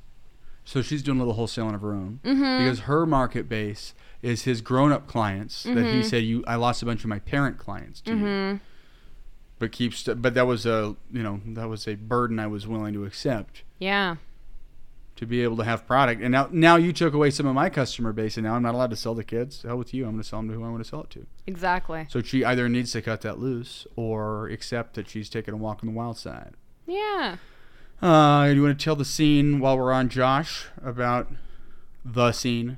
so she's doing a little wholesaling of her own Mm-hmm. because her market base is his grown-up clients that Mm-hmm. he said you I lost a bunch of my parent clients to you. But keeps but that was a you know that was a burden I was willing to accept Yeah. To be able to have product and now now you took away some of my customer base and now I'm not allowed to sell to kids. Hell with you, I'm going to sell them to who I want to sell it to. Exactly. So she either needs to cut that loose or accept that she's taking a walk on the wild side. Yeah. Uh, do you want to tell the scene while we're on Josh about the scene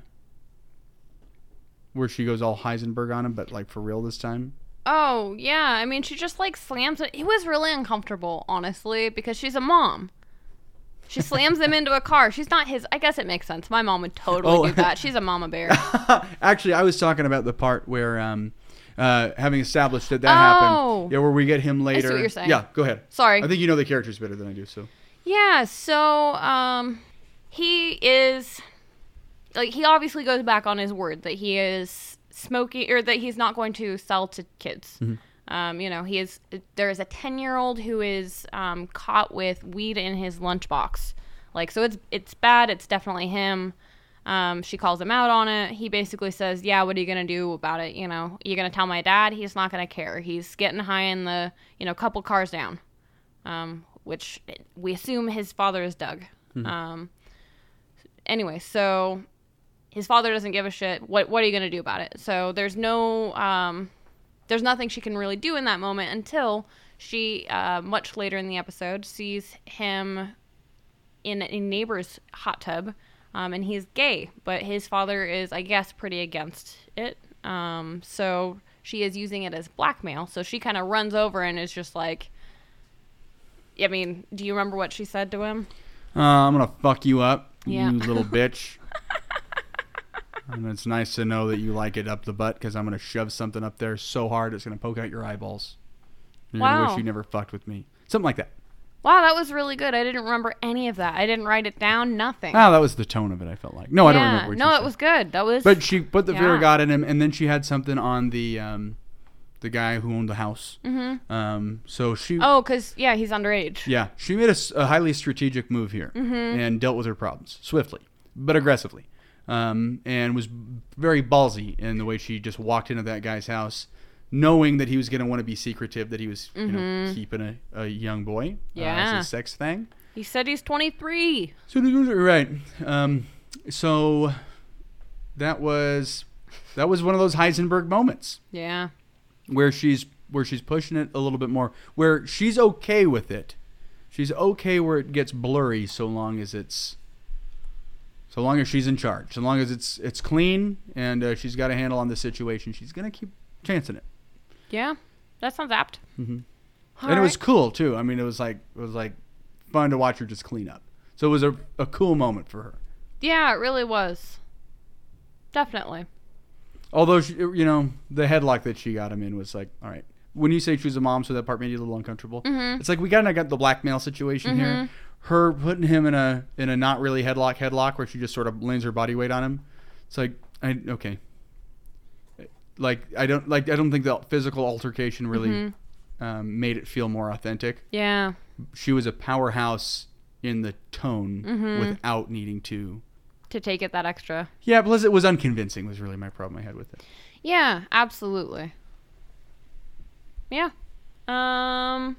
where she goes all Heisenberg on him, but like for real this time? Oh, yeah. I mean, she just like slams it. It was really uncomfortable, honestly, because she's a mom. She slams him into a car. She's not his. I guess it makes sense. My mom would totally Oh. do that. She's a mama bear. Actually, I was talking about the part where, um, uh, having established that that Oh. happened, yeah, where we get him later. what you're saying. Yeah, go ahead. Sorry. I think you know the characters better than I do. So Yeah, so um he is like he obviously goes back on his word that he is smoking or that he's not going to sell to kids. Um, you know, he is there is a 10-year-old who is um, caught with weed in his lunchbox. Like so it's it's bad, it's definitely him. Um, she calls him out on it. He basically says, "Yeah, what are you gonna do about it? You know, you're gonna tell my dad. He's not gonna care. He's getting high in the, you know, couple cars down." um, which we assume his father is Doug. Um, anyway, so his father doesn't give a shit. What what are you gonna do about it? So there's no um, there's nothing she can really do in that moment until she uh, much later in the episode sees him in a neighbor's hot tub, um, and he's gay, but his father is, I guess, pretty against it. Um, so she is using it as blackmail. So she kind of runs over and is just like, I mean, do you remember what she said to him? uh, I'm gonna fuck you up, Yeah. you little bitch. And it's nice to know that you like it up the butt because I'm gonna shove something up there so hard it's gonna poke out your eyeballs. You're gonna Wow. wish you never fucked with me. Something like that. Wow, that was really good. I didn't remember any of that. I didn't write it down. Nothing. Ah, that was the tone of it. I felt like. No, I don't remember. What No, it was good. That was. But she put the fear Yeah. of God in him, and then she had something on the um, the guy who owned the house. Mm-hmm. Um, so she, oh, cause yeah, he's underage. yeah, she made a highly strategic move here Mm-hmm. and dealt with her problems swiftly but aggressively, um, and was very ballsy in the way she just walked into that guy's house, knowing that he was going to want to be secretive, that he was you know keeping a, a young boy uh, Mm-hmm. Yeah. as a sex thing. He said he's 23. So right. Um, so that was that was one of those Heisenberg moments Yeah. where she's where she's pushing it a little bit more, where she's okay with it. She's okay where it gets blurry so long as it's so long as she's in charge, so long as it's it's clean and uh, she's got a handle on the situation. She's gonna keep chancing it, Yeah. That sounds apt. Mhm. All and it was cool too. I mean, it was like it was like fun to watch her just clean up. So it was a, a cool moment for her. Yeah, it really was. Definitely. Although she, you know the headlock that she got him in was like, all right. When you say she was a mom, so that part made you a little uncomfortable. Mm-hmm. It's like we kind of got the blackmail situation here. Her putting him in a in a not really headlock headlock where she just sort of leans her body weight on him. It's like I okay. Like I don't like I don't think the physical altercation really Mm-hmm. um, made it feel more authentic. Yeah. She was a powerhouse in the tone Mm-hmm. without needing to. To take it that extra. Yeah, plus it was unconvincing. Was really my problem I had with it. Yeah, absolutely. Yeah. Um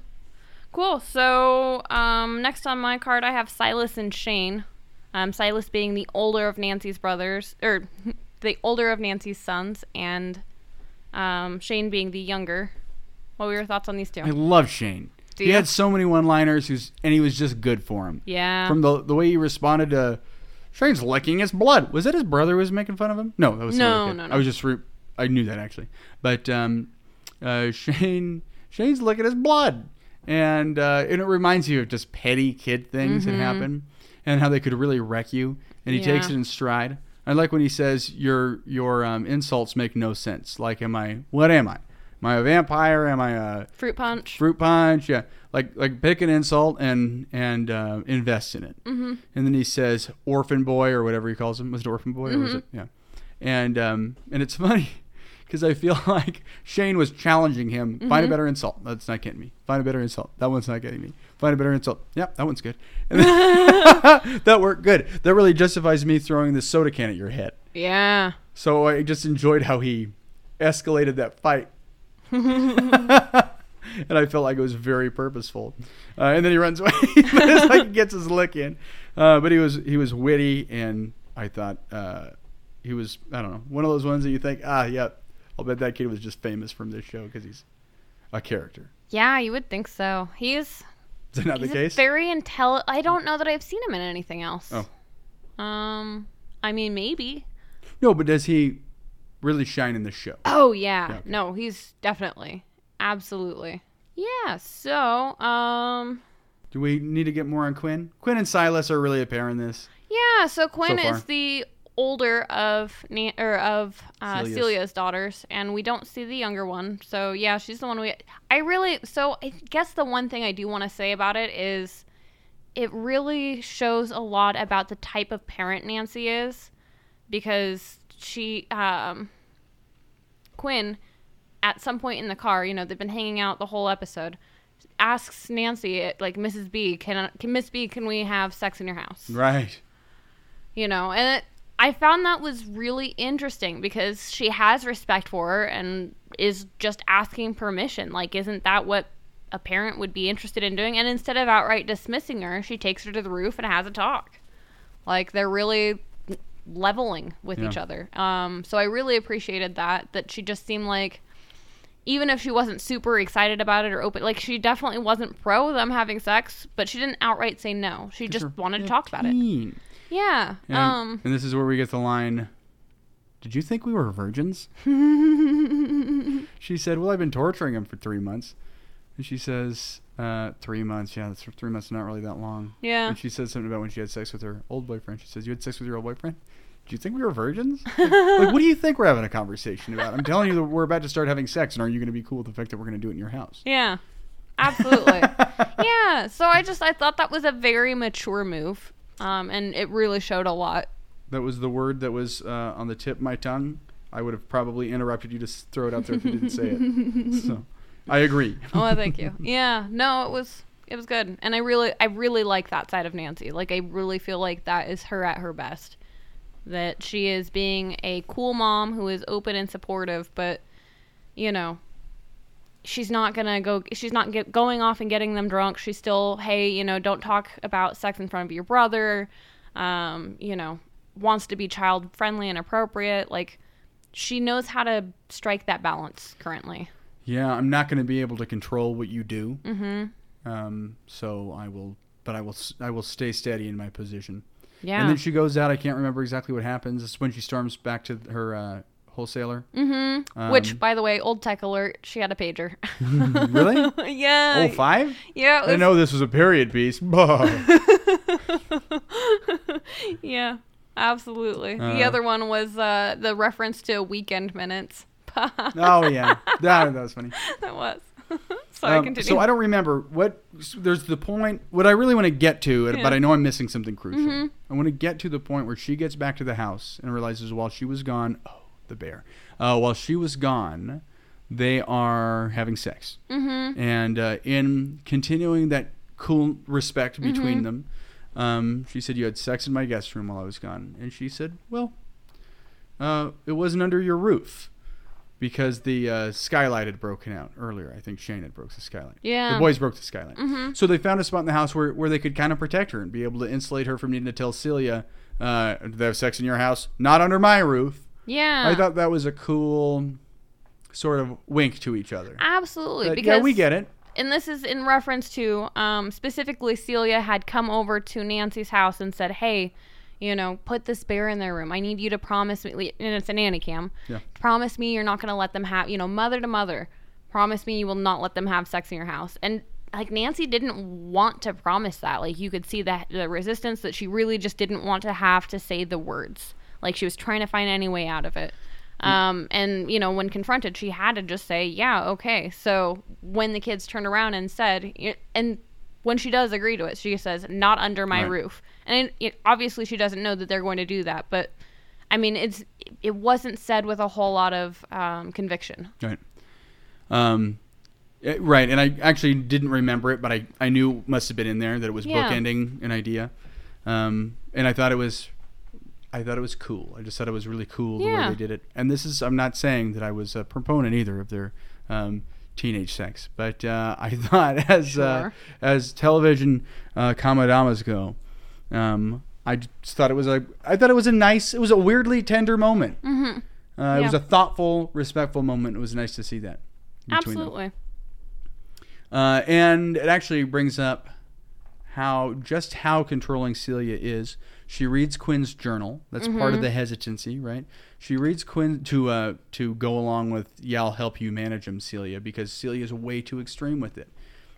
cool. So, um next on my card I have Silas and Shane. Um Silas being the older of Nancy's brothers or the older of Nancy's sons and um Shane being the younger. What were your thoughts on these two? I love Shane. Do he you? had so many one-liners, who's and he was just good for him. yeah. From the the way he responded to Shane's licking his blood. Was that his brother who was making fun of him? No, that was No, no, no. I was just re- I knew that actually, but um, uh, Shane Shane's licking his blood, and uh, and it reminds you of just petty kid things that happen, and how they could really wreck you. And he takes Mm-hmm. It in stride. I like when he says your your um, insults make no sense. Like, am I? What am I? Am I a vampire? Am I a Fruit punch. fruit punch? Yeah, like like pick an insult and and uh, invest in it. Mm-hmm. And then he says orphan boy or whatever he calls him. Was it orphan boy or was it? Yeah. And um and it's funny because I feel like Shane was challenging him. Find a better insult. That's not getting me. Find a better insult. That one's not getting me. Find a better insult. Yep, that one's good. And then- that worked good. That really justifies me throwing the soda can at your head. Yeah. So I just enjoyed how he escalated that fight. and I felt like it was very purposeful. Uh, and then he runs away. but it's like he gets his lick in. Uh, but he was he was witty, and I thought uh, he was I don't know one of those ones that you think ah yeah I'll bet that kid was just famous from this show because he's a character. Yeah, you would think so. He's Is that not he's the case? very intelligent. I don't know that I've seen him in anything else. Oh. Um, I mean, maybe. no, but does he really shine in the show? Oh yeah. Yeah, okay. No, he's definitely, absolutely. Yeah. So, um, Do we need to get more on Quinn? Quinn and Silas are really a pair in this. yeah. So Quinn far. is the older of Na- or of uh, Celia's. Celia's daughters, and we don't see the younger one. So yeah, she's the one we. I really. So I guess the one thing I do want to say about it is, it really shows a lot about the type of parent Nancy is, because she um. Quinn, at some point in the car, you know, they've been hanging out the whole episode. Asks Nancy, like Mrs. B, can can Miss B, can we have sex in your house? Right. you know and it, i found that was really interesting because she has respect for her and is just asking permission. Like isn't that what a parent would be interested in doing? And instead of outright dismissing her she takes her to the roof and has a talk. Like they're really leveling with each other. Um so i really appreciated that that she just seemed like even if she wasn't super excited about it or open like she definitely wasn't pro them having sex but she didn't outright say no. She just wanted to talk about it. 15. Yeah And, um and this is where we get the line Did you think we were virgins? she said, Well, I've been torturing him for three months. And she says, uh, Three months. Yeah, that's three months, not really that long. Yeah. And she said something about when she had sex with her old boyfriend. She says, You had sex with your old boyfriend? Do you think we were virgins? like, what do you think we're having a conversation about? I'm telling you that we're about to start having sex, and are you going to be cool with the fact that we're going to do it in your house? Yeah. Absolutely. yeah. So I just I thought that was a very mature move. Um, and it really showed a lot. That was the word that was uh, on the tip of my tongue. I would have probably interrupted you to throw it out there if you didn't say it. So, I agree. Oh, thank you. Yeah. No, it was it was good. And I really I really like that side of Nancy. Like I really feel like that is her at her best. That she is being a cool mom who is open and supportive, but you know, she's not gonna go she's not get, going off and getting them drunk she's still hey you know don't talk about sex in front of your brother um, you know wants to be child friendly and appropriate like she knows how to strike that balance currently Yeah, I'm not going to be able to control what you do. Mm-hmm. Um, so I will, but I will, i will stay steady in my position. yeah And then she goes out. I can't remember exactly what happens. It's when she storms back to her uh, wholesaler. mm-hmm. Um, which by the way old tech alert she had a pager really? yeah Oh, five? yeah I know this was a period piece. Yeah absolutely the Uh. other one was uh, the reference to weekend minutes oh yeah, that, that was funny. that was sorry Um, continue so I don't remember what. There's the point. What I really want to get to, Yeah. but I know I'm missing something crucial. Mhm. I want to get to the point where she gets back to the house and realizes while she was gone, oh, the bear. Uh, while she was gone, they are having sex, mm-hmm. and uh, in continuing that cool respect between Mhm. them, um, she said, "You had sex in my guest room while I was gone," and she said, "Well, uh, it wasn't under your roof." Because the uh, skylight had broken out earlier. I think Shane had broke the skylight. Yeah. The boys broke the skylight. Mhm. So they found a spot in the house where, where they could kind of protect her and be able to insulate her from needing to tell Celia, uh, they have sex in your house, not under my roof. Yeah. I thought that was a cool sort of wink to each other. Absolutely. That, because yeah, we get it. And this is in reference to um, specifically Celia had come over to Nancy's house and said, "Hey, You know, put this bear in their room. I need you to promise me, and it's a nanny cam. Yeah. Promise me you're not going to let them have, you know, mother to mother. Promise me you will not let them have sex in your house. And like Nancy didn't want to promise that. Like you could see that the resistance that she really just didn't want to have to say the words. Like she was trying to find any way out of it. Um, and you know, when confronted, she had to just say, "Yeah, okay." So when the kids turned around and said, and when she does agree to it, she says, "Not under my Right. roof." And it, it, obviously, she doesn't know that they're going to do that. But I mean, it's it wasn't said with a whole lot of um, conviction. Right. Um, eh, right, and I actually didn't remember it, but I, I knew it must have been in there that it was Yeah. bookending an idea, um, and I thought it was, I thought it was cool. I just thought it was really cool the way they did it. And this is, I'm not saying that I was a proponent either of their um, teenage sex, but uh, I thought as uh, as television uh, Comedamas go, um, I just thought it was a, I thought it was a nice, it was a weirdly tender moment. Mm-hmm. Uh, It was a thoughtful, respectful moment. It was nice to see that. Absolutely. Uh, and it actually brings up how just how controlling Celia is. She reads Quinn's journal. That's part Mm-hmm. of the hesitancy, right? She reads Quinn to uh, to go along with "Yeah, I'll help you manage him, Celia," because Celia is way too extreme with it,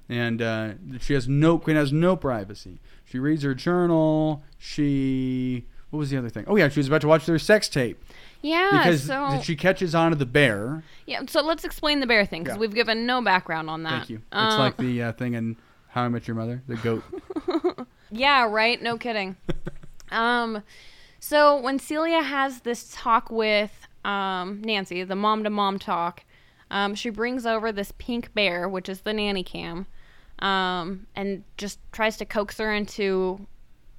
and uh, she has no Quinn has no privacy. She reads her journal. She what was the other thing? Oh yeah, she was about to watch their sex tape Yeah. because so she catches on to the bear. yeah. So let's explain the bear thing because Yeah. we've given no background on that. Thank you. It's like the uh, thing in How I Met Your Mother, the goat. Yeah, right. No kidding. um, so when Celia has this talk with um, Nancy, the mom to mom talk, um, she brings over this pink bear, which is the nanny cam, um, and just tries to coax her into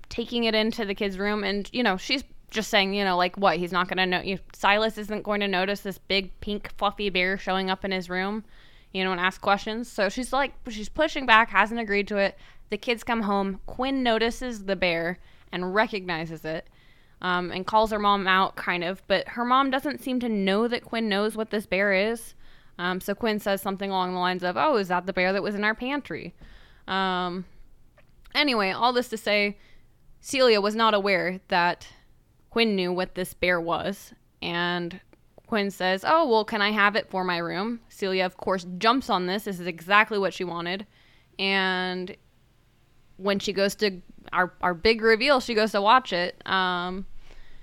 taking it into the kid's room. And you know, she's just saying, you know, like what he's not going to know. Silas isn't going to notice this big pink fluffy bear showing up in his room, you know, and ask questions. So she's like, she's pushing back, hasn't agreed to it. The kids come home. Quinn notices the bear and recognizes it. Um, and calls her mom out, kind of, but her mom doesn't seem to know that Quinn knows what this bear is. Um, so Quinn says something along the lines of, "Oh, is that the bear that was in our pantry?" Um, anyway, all this to say, Celia was not aware that Quinn knew what this bear was, and Quinn says, "Oh, well, can I have it for my room?" Celia, of course, jumps on this. This is exactly what she wanted, and when she goes to our our big reveal, she goes to watch it. Um,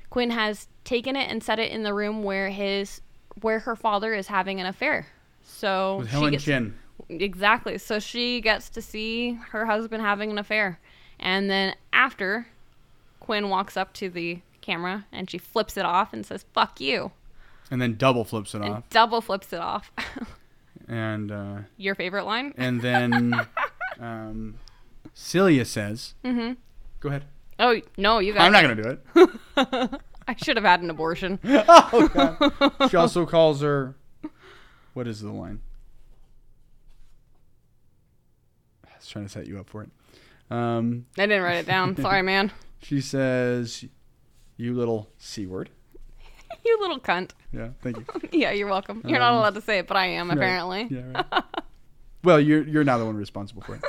Quinn has taken it and set it in the room where his where her father is having an affair. So With Helen gets- Chin. Exactly. So she gets to see her husband having an affair. And then after, Quinn walks up to the camera and she flips it off and says, fuck you. And then double flips it And off. double flips it off. And uh, Your favorite line? and then um, Celia says, Mm-hmm. "Go ahead." Oh, no, you got I'm not gonna do it. I should have had an abortion. oh God. She also calls her. What is the line? I was trying to set you up for it. Um, I didn't write it down. Sorry, man. she says, "You little c word." You little cunt. Yeah, thank you. Yeah, you're welcome. You're not Um, allowed to say it, but I am, Right. apparently. Yeah, right. well, you're you're now the one responsible for it.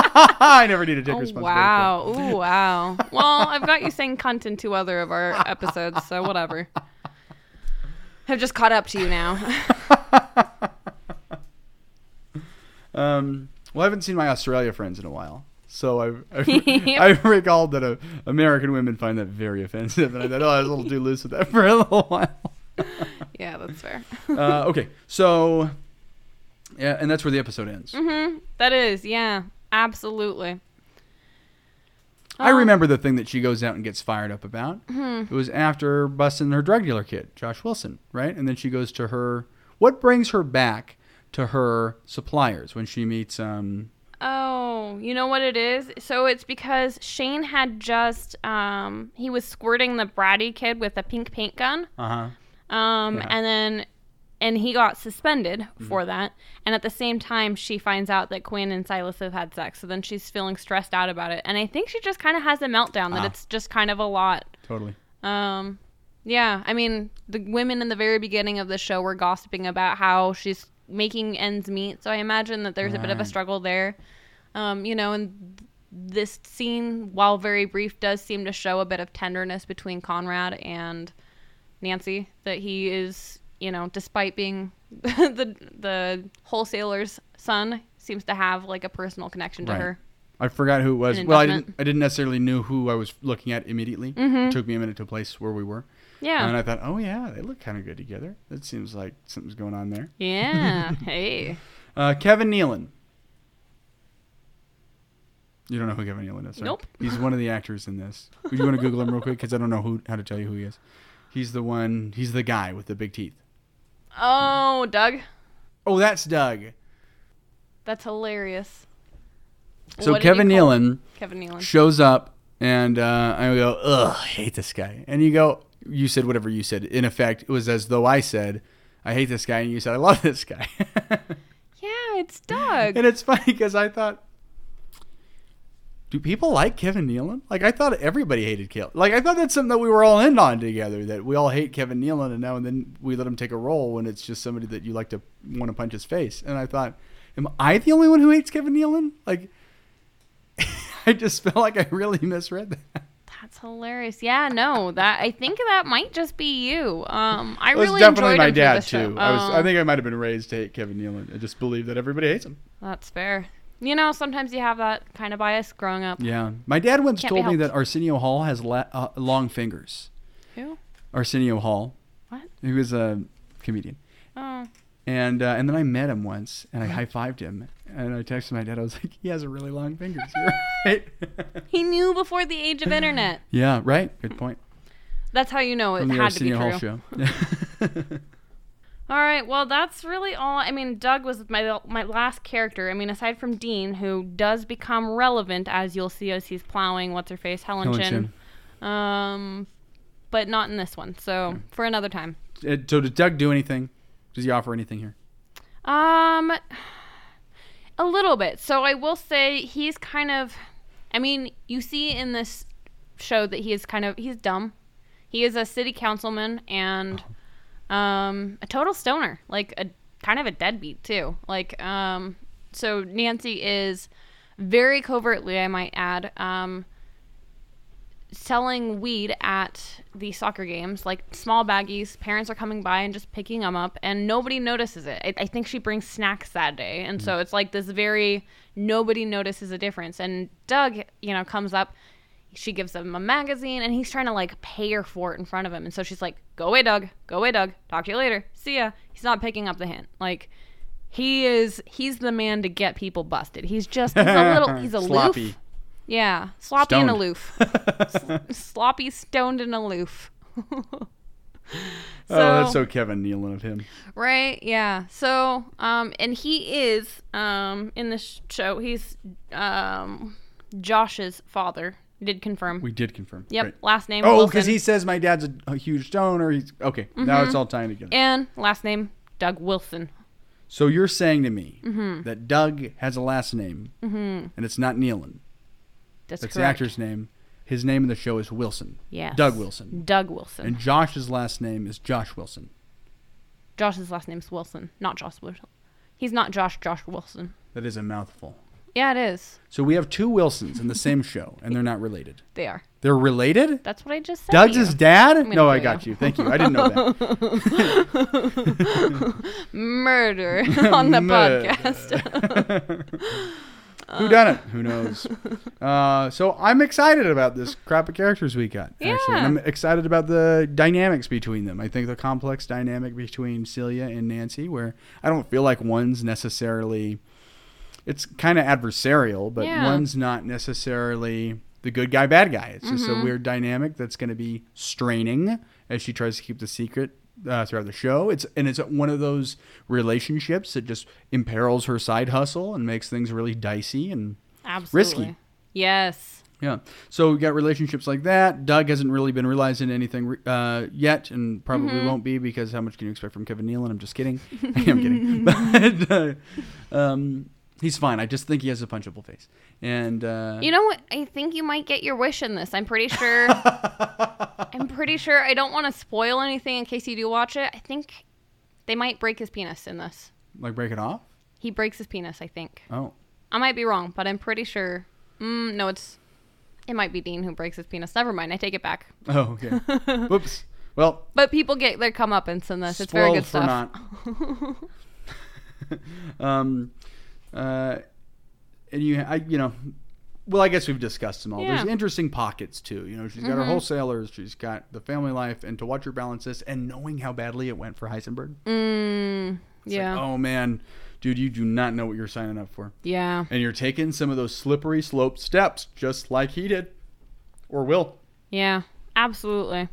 I never need to take Oh, responsibility. wow. Ooh, wow. Well, I've got you saying cunt in two other of our episodes, so whatever. I've just caught up to you now. Um, well, I haven't seen my Australia friends in a while, so I've I've, I've recalled that uh, American women find that very offensive, and I thought, oh, I was a little too loose with that for a little while. yeah, that's fair. uh, okay, so yeah, and that's where the episode ends. hmm That is, yeah, absolutely. I Um, remember the thing that she goes out and gets fired up about. hmm It was after busting her drug dealer kid, Josh Wilson, right? And then she goes to her. What brings her back to her suppliers when she meets? Um, Oh, you know what it is? So it's because Shane had just um he was squirting the bratty kid with a pink paint gun. uh huh. Um Yeah. and then and he got suspended Mm-hmm. for that. And at the same time she finds out that Quinn and Silas have had sex. So then she's feeling stressed out about it. And I think she just kind of has a meltdown that Ah. it's just kind of a lot. Totally. Um, yeah, I mean, the women in the very beginning of the show were gossiping about how she's making ends meet. So I imagine that there's a bit of a struggle there. Um, you know, and this scene, while very brief, does seem to show a bit of tenderness between Conrad and Nancy. That he is, you know, despite being the the wholesaler's son, seems to have like a personal connection to Right. her. I forgot who it was. Well, I didn't. I didn't necessarily knew who I was looking at immediately. It took me a minute to place where we were, Yeah. and I thought, oh yeah, they look kind of good together. That seems like something's going on there. yeah. hey. Uh, Kevin Nealon. You don't know who Kevin Nealon is, right? Nope. He's one of the actors in this. Would you want to Google him real quick? Because I don't know who how to tell you who he is. He's the one. He's the guy with the big teeth. Oh, Doug. Oh, that's Doug. That's hilarious. So What Kevin Nealon Kevin Nealon. shows up, and uh, I go, "Ugh, I hate this guy." And you go, "You said whatever you said." In effect, it was as though I said, "I hate this guy," and you said, "I love this guy." Yeah, it's Doug. And it's funny because I thought, do people like Kevin Nealon? Like I thought everybody hated Kevin. Like I thought that's something that we were all in on together. That we all hate Kevin Nealon, and now and then we let him take a role when it's just somebody that you like to want to punch his face. And I thought, am I the only one who hates Kevin Nealon? Like, I just felt like I really misread that. That's hilarious. Yeah, no, that I think that might just be you. Um, I really definitely enjoyed my dad too. I was. I Oh, think I might have been raised to hate Kevin Nealon. I just believe that everybody hates him. that's fair. You know, sometimes you have that kind of bias growing up. Yeah, my dad once Can't told me that. Arsenio Hall has la- uh, long fingers. Who? Arsenio Hall. What? He was a comedian. Oh, And uh, and then I met him once, and I high fived him, and I texted my dad. I was like, "He has a really long fingers." Right. he knew before the age of internet. yeah, right. Good point. That's how you know it From the had to be Arsenio true. Hall show. All right, well, that's really all. I mean, Doug was my my last character. I mean, aside from Dean, who does become relevant as you'll see as he's plowing what's her face, Helen, Helen Chin. Um, but not in this one. So for another time. Uh, so did Doug do anything? Does he offer anything here? Um, a little bit. So I will say he's kind of. I mean, you see in this show that he is kind of he's dumb. He is a city councilman and um a total stoner, like a kind of a deadbeat too. Like um, so Nancy is very covertly, I might add, um, selling weed at the soccer games, like small baggies. Parents are coming by and just picking them up, and nobody notices it. I, I think she brings snacks that day, and so it's like this very nobody notices a difference. And Doug, you know, comes up. She gives him a magazine, and he's trying to like pay her for it in front of him. And so she's like, "Go away, Doug. Go away, Doug. Talk to you later. See ya." He's not picking up the hint. Like he is. He's the man to get people busted. He's just he's a little. He's aloof. Sloppy. Yeah, sloppy and Stoned. aloof. Sloppy, stoned, and aloof. oh, that's so Kevin Nealon of him. right. Yeah. So, um, and he is um in this show. He's um Josh's father. Did confirm. We did confirm. yep. Last name. Oh, because he says my dad's a, a huge stoner. He's okay. Now it's all tying together. and last name Doug Wilson. So you're saying to me Mm-hmm. that Doug has a last name, and it's not Nealon. That's, That's the actor's name. His name in the show is Wilson. Yes. Doug Wilson. Doug Wilson. And Josh's last name is Josh Wilson. Josh's last name is Wilson, not Josh Wilson. He's not Josh. Josh Wilson. That is a mouthful. Yeah, it is. So we have two Wilsons in the same show, and they're not related. They are. They're related? That's what I just said. Doug's his dad? No, I got you. you. Thank you. I didn't know that. murder on the Murder. podcast. Who done it? Who knows? Uh, so I'm excited about this crop of characters we got. Actually, Yeah. and I'm excited about the dynamics between them. I think the complex dynamic between Celia and Nancy, where I don't feel like one's necessarily. It's kind of adversarial, but Yeah. one's not necessarily the good guy, bad guy. It's just Mm-hmm. a weird dynamic that's going to be straining as she tries to keep the secret uh, throughout the show. It's and it's one of those relationships that just imperils her side hustle and makes things really dicey and Absolutely. Yes. yeah. So we got relationships like that. Doug hasn't really been realizing anything uh, yet, and probably Mm-hmm. won't be because how much can you expect from Kevin Nealon? I'm just kidding. I am kidding. but uh, um, he's fine. I just think he has a punchable face, and uh, You know what? I think you might get your wish in this. I'm pretty sure. I'm pretty sure. I don't want to spoil anything in case you do watch it. I think they might break his penis in this. like break it off. He breaks his penis. I think. Oh, I might be wrong, but I'm pretty sure Mm, no, it's it might be Dean who breaks his penis. Never mind. I take it back. Oh, okay. Whoops. Well, But people get their comeuppance in this. It's very good stuff. for not. um, uh, and you, I, you know, well, I guess we've discussed them all. Yeah. There's interesting pockets too. You know, she's got her Mhm. wholesalers, she's got the family life, and to watch her balance this, and knowing how badly it went for Heisenberg. Mm, yeah. Like, oh man, dude, you do not know what you're signing up for, Yeah. and you're taking some of those slippery slope steps, just like he did, or will. Yeah. Absolutely.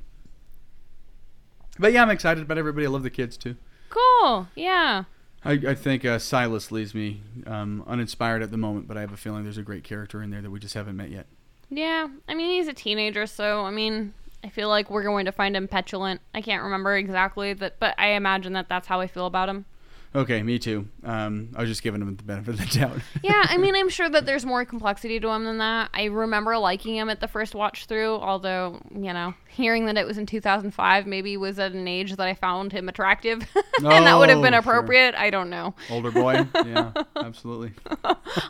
But yeah, I'm excited about everybody. I love the kids too. Cool. Yeah. I, I think uh, Silas leaves me um, uninspired at the moment, but I have a feeling there's a great character in there that we just haven't met yet. Yeah. I mean, he's a teenager, so I mean, I feel like we're going to find him petulant. I can't remember exactly that, but I imagine that that's how I feel about him. Okay, me too. Um, I was just giving him the benefit of the doubt. yeah, I mean, I'm sure that there's more complexity to him than that. I remember liking him at the first watch through, although, you know, hearing that it was in 2005 maybe was at an age that I found him attractive. and that would have been Oh, sure. appropriate. I don't know. Older boy, yeah, absolutely.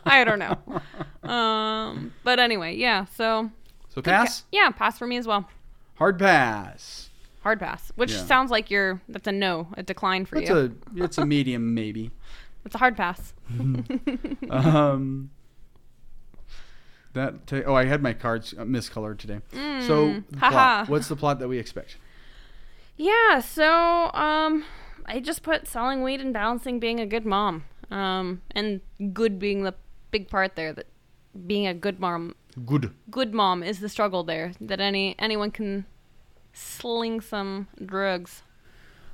I don't know. Um, but anyway, yeah, so. So pass, Yeah, pass for me as well. hard pass. Hard pass, which Yeah. sounds like you're, that's a no, a decline for It's you. a it's a medium maybe. it's a hard pass. Um, that ta- oh, I had my cards uh, miscolored today. so Mm, the haha. plot. What's the plot that we expect? Yeah, so um I just put selling weed and balancing being a good mom. Um and good being the big part there that being a good mom Good. good mom is the struggle there that any anyone can sling some drugs.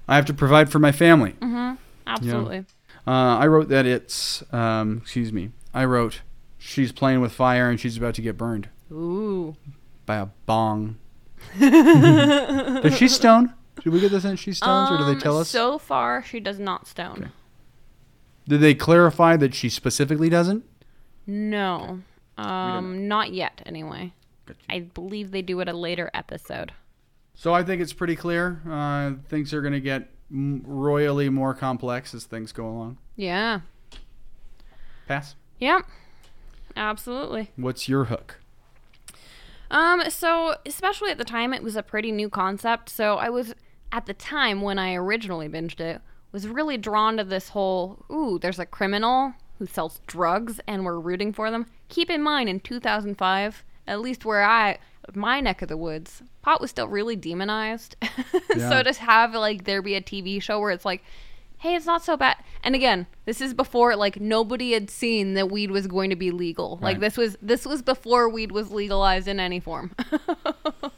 I have to provide for my family. Mhm. Absolutely. Uh, I wrote that it's, um, excuse me, I wrote, she's playing with fire and she's about to get burned Ooh. by a bong. Does she stone? Did we get this in she stones or do they Um, tell us? So far she does not stone. Okay. Did they clarify that she specifically doesn't? No. Um not yet anyway. I believe they do it a later episode. So I think it's pretty clear. Uh, things are going to get royally more complex as things go along. Yeah. Pass. Yep. Absolutely. What's your hook? Um, so especially at the time, it was a pretty new concept. So I was at the time when I originally binged it, was really drawn to this whole. Ooh, there's a criminal who sells drugs, and we're rooting for them. Keep in mind, in 2005, at least where I, my neck of the woods, pot was still really demonized. Yeah. so to have like there be a TV show where it's like. Hey, it's not so bad. And again, this is before like nobody had seen that weed was going to be legal. Like this was this was before weed was legalized in any form.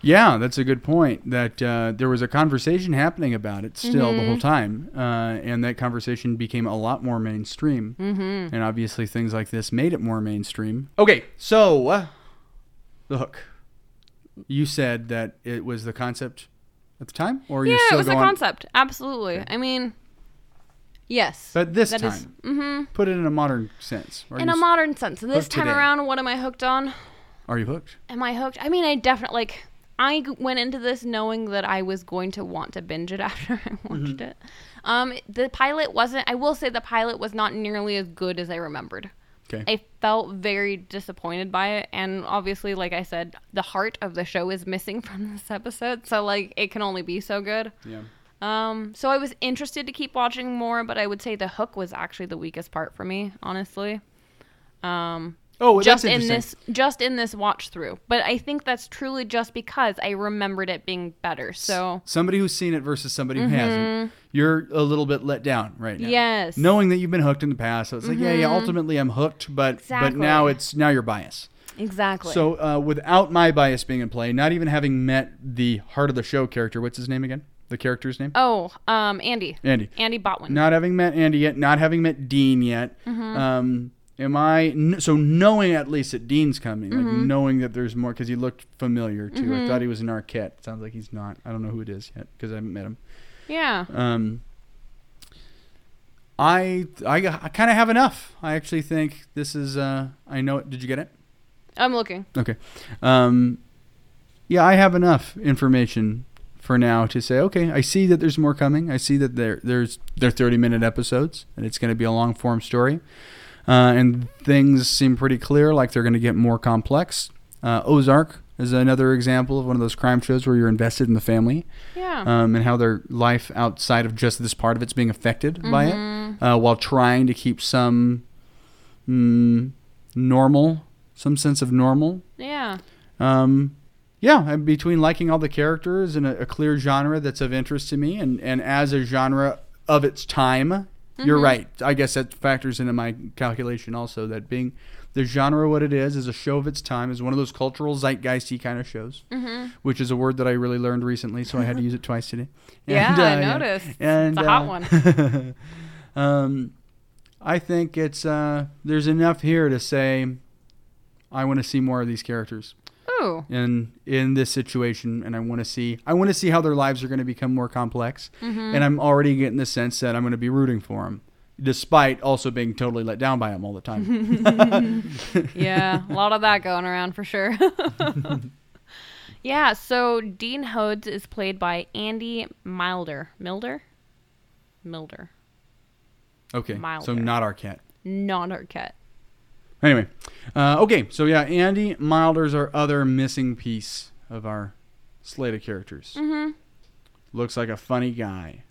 Yeah, that's a good point. That uh, there was a conversation happening about it still the Mm-hmm. whole time, uh, and that conversation became a lot more mainstream. Mm-hmm. And obviously, things like this made it more mainstream. Okay, so uh, the hook. You said that it was the concept at the time, or yeah, it was a going. concept. Absolutely. I mean, yes. But this time, is- mhm. put it in a modern sense. Are In a modern sense. This time today? around, what am I hooked on? Are you hooked? Am I hooked? I mean, I definitely like. I went into this knowing that I was going to want to binge it after I watched Mm-hmm. it. Um, the pilot wasn't. I will say the pilot was not nearly as good as I remembered. Okay. I felt very disappointed by it, and obviously, like I said, the heart of the show is missing from this episode. So, like, it can only be so good. yeah. Um, so I was interested to keep watching more, but I would say the hook was actually the weakest part for me, honestly. Um, Oh, just in this, just in this watch through. But I think that's truly just because I remembered it being better. So somebody who's seen it versus somebody who hasn't, you're a little bit let down right now. Yes. Knowing that you've been hooked in the past, so it's like, yeah, yeah. Ultimately, I'm hooked, but but now it's now you're biased. exactly. So uh, without my bias being in play, not even having met the heart of the show character, what's his name again? The character's name? oh, um, Andy, Andy. Andy Botwin. Not having met Andy yet, not having met Dean yet. Mm-hmm. Um, am I so knowing at least that Dean's coming, like Mm-hmm. knowing that there's more because he looked familiar too. I thought he was an Arquette. Sounds like he's not. I don't know who it is yet because I haven't met him. yeah. Um, I I, I kind of have enough. I actually think this is. Uh, I know it. Did you get it? I'm looking. Okay. Um, yeah, I have enough information for now to say, okay, I see that there's more coming. I see that there there's they're 30 minute episodes and it's going to be a long form story. Uh, and things seem pretty clear, like they're going to get more complex. Uh, Ozark is another example of one of those crime shows where you're invested in the family Yeah. um, and how their life outside of just this part of it's being affected by it, Mm-hmm. uh, while trying to keep some mm, normal, some sense of normal. yeah. Um, yeah, and between liking all the characters and a, a clear genre that's of interest to me, and, and as a genre of its time, you're right. I guess that factors into my calculation also. That being the genre, what it is, is a show of its time, is one of those cultural zeitgeisty kind of shows, Mm-hmm. which is a word that I really learned recently, so I had to use it twice today. Yeah, And, I uh, noticed. And, It's a hot uh, one. um, I think it's uh, there's enough here to say I want to see more of these characters Ooh. in in this situation and I want to see I want to see how their lives are going to become more complex Mm-hmm. and I'm already getting the sense that I'm going to be rooting for them despite also being totally let down by them all the time. yeah, a lot of that going around for sure. yeah, so Dean Hodes is played by Andy Milder. Milder? Milder. okay. Milder. So not our cat. Not Arquette. Anyway. Uh, okay, so yeah, Andy Milder's our other missing piece of our slate of characters. Mm-hmm. Looks like a funny guy.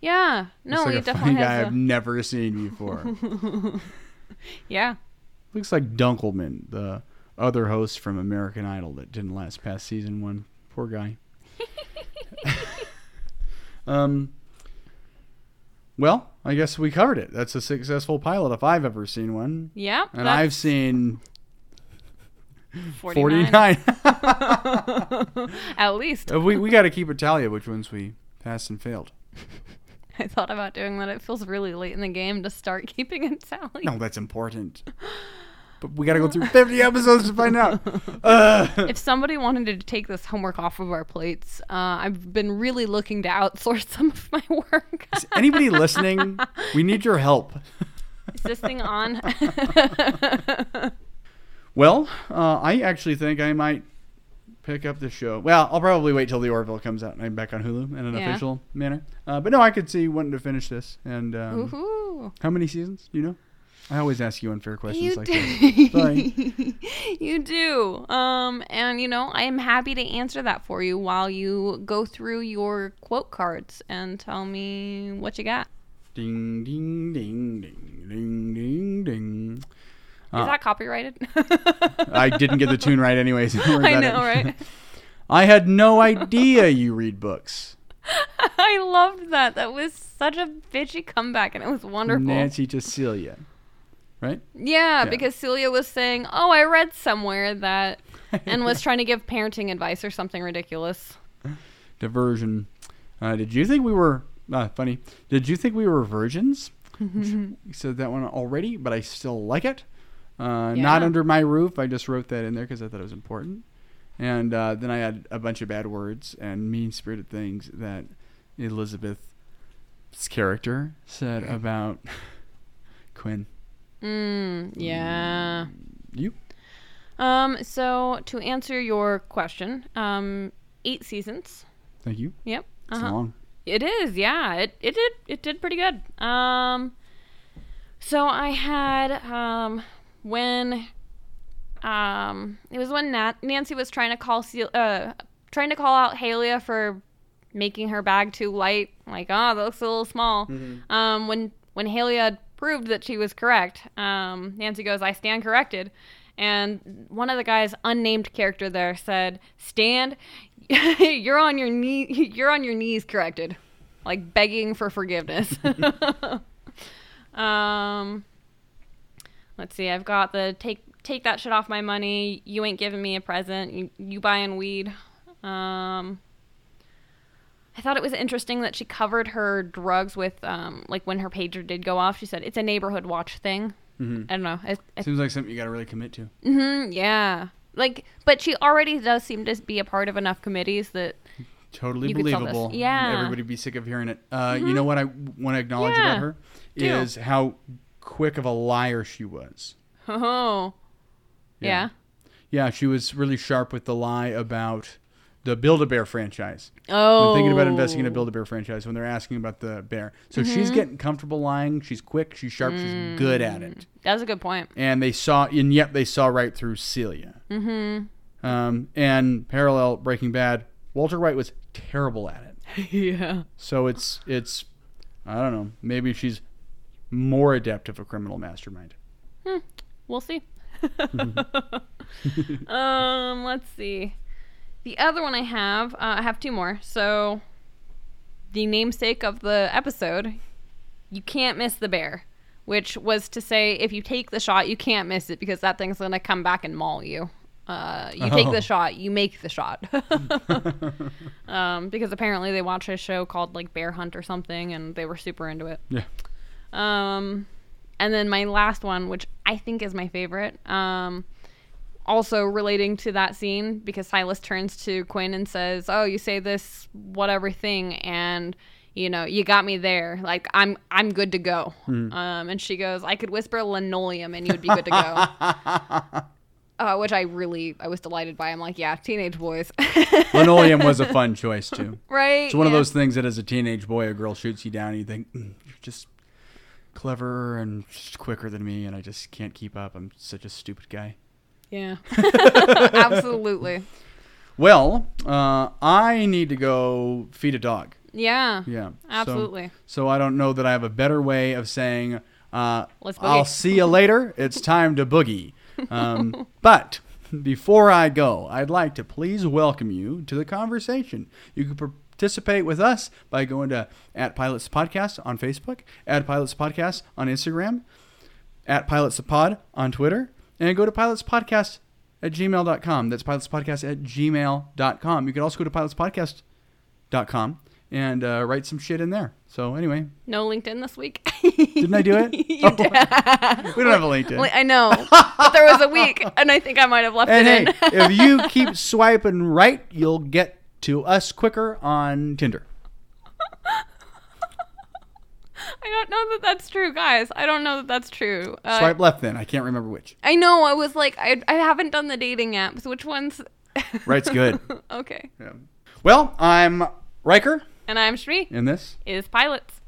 Yeah. No, Looks like he a definitely funny guy I've never seen before. Yeah. Looks like Dunkleman, the other host from American Idol that didn't last past season one. Poor guy. um. Well, I guess we covered it. That's a successful pilot if I've ever seen one, Yeah. and I've seen 49. forty-nine. At least. Uh, we we got to keep a tally of which ones we passed and failed. I thought about doing that. It feels really late in the game to start keeping a tally. No, that's important. But we got to go through fifty episodes to find out. Uh, If somebody wanted to take this homework off of our plates, uh, I've been really looking to outsource some of my work. is anybody listening? We need your help. Is this thing on? Well, uh, I actually think I might pick up the show. Well, I'll probably wait till the Orville comes out and I'm back on Hulu in an Yeah. official manner. Uh, but no, I could see wanting to finish this. And um, how many seasons? Do you know? I always ask you unfair questions You like do. Sorry. you do. Um, and you know, I am happy to answer that for you while you go through your quote cards and tell me what you got. Ding, ding, ding, ding, ding, ding, ding. Is Uh, that copyrighted? I didn't get the tune right anyways. I know, it. right? I had no idea you read books. I loved that. That was such a bitchy comeback, and it was wonderful. Nancy to Celia. Right? Yeah, Yeah. because Celia was saying, "Oh, I read somewhere that," and was trying to give parenting advice or something ridiculous. diversion. Uh, did you think we were uh, funny? Did you think we were virgins? you said that one already, but I still like it. Uh, Not under my roof. I just wrote that in there because I thought it was important. And uh, then I had a bunch of bad words and mean-spirited things that Elizabeth's character said about Quinn. Mm, yeah. You? Um. So to answer your question, um, eight seasons. Thank you. Yep. It's Uh-huh. long. It is, yeah. It it did it did pretty good. Um so I had um when um it was when Nat- Nancy was trying to call uh trying to call out Heylia for making her bag too light. Like, oh, that looks a little small. Um when when Heylia proved that she was correct, um Nancy goes, "I stand corrected." And one of the guys, unnamed character there, said, "Stand, you're on your knee, you're on your knees, corrected, like begging for forgiveness." um, let's see. I've got the take take that shit off my money. You ain't giving me a present. You you buying weed. Um. I thought it was interesting that she covered her drugs with, um, like when her pager did go off. She said it's a neighborhood watch thing. Mhm. I don't know. I, I Seems like something you got to really commit to. hmm yeah. Like, but she already does seem to be a part of enough committees that. Totally You could sell this. believable. Yeah. Mm-hmm. Everybody be sick of hearing it. Uh, You know what I want to acknowledge Yeah. about her Do. is how quick of a liar she was. Oh. Yeah. Yeah, she was really sharp with the lie about the Build a Bear franchise. Oh. I'm thinking about investing in a Build a Bear franchise when they're asking about the bear. So she's Mm-hmm. getting comfortable lying. She's quick. She's sharp. She's good at it. That's a good point. And they saw, and yet they saw right through Celia. Mm-hmm. Um, and parallel Breaking Bad, Walter White was terrible at it. yeah. So it's it's I don't know. Maybe she's more adept of a criminal mastermind. Hmm. We'll see. um, let's see. The other one I have, uh, I have two more. So, the namesake of the episode, you can't miss the bear, which was to say, if you take the shot, you can't miss it because that thing's gonna come back and maul you. Uh, you take Oh. the shot, you make the shot. um, because apparently they watched a show called like Bear Hunt or something, and they were super into it. Yeah. Um, and then my last one, which I think is my favorite, um, also relating to that scene because Silas turns to Quinn and says, "Oh, you say this whatever thing, and you know you got me there. Like I'm I'm good to go." Um, and she goes, "I could whisper linoleum and you'd be good to go." Uh, which I really I was delighted by. I'm like, yeah, teenage boys, Linoleum was a fun choice too. right? It's one of those things that as a teenage boy, a girl shoots you down, and you think mm, you're just clever and just quicker than me, and I just can't keep up. I'm such a stupid guy. Yeah, absolutely. Well, uh, I need to go feed a dog. Yeah, Yeah, absolutely. So, I don't know that I have a better way of saying, uh, I'll see you later. It's time to boogie. Um, but before I go, I'd like to please welcome you to the conversation. You can participate with us by going to at Pilots Podcast on Facebook, at Pilots Podcast on Instagram, at Pilots Pod on Twitter, and go to Pilots Podcast at gmail.com. That's Pilots Podcast at gmail.com. You can also go to pilotspodcast.com and uh, write some shit in there. So anyway, No LinkedIn this week. didn't I do it? You did. we don't have a LinkedIn. I know, but there was a week, and I think I might have left and hey, it in. if you keep swiping right, you'll get to us quicker on Tinder. I don't know that that's true, guys. I don't know that that's true. Uh, Swipe left then. I can't remember which. I know. I was like, I, I haven't done the dating apps. Which ones? Right's good. okay. Yeah. Well, I'm Riker And I'm Shri. And this. Is pilots.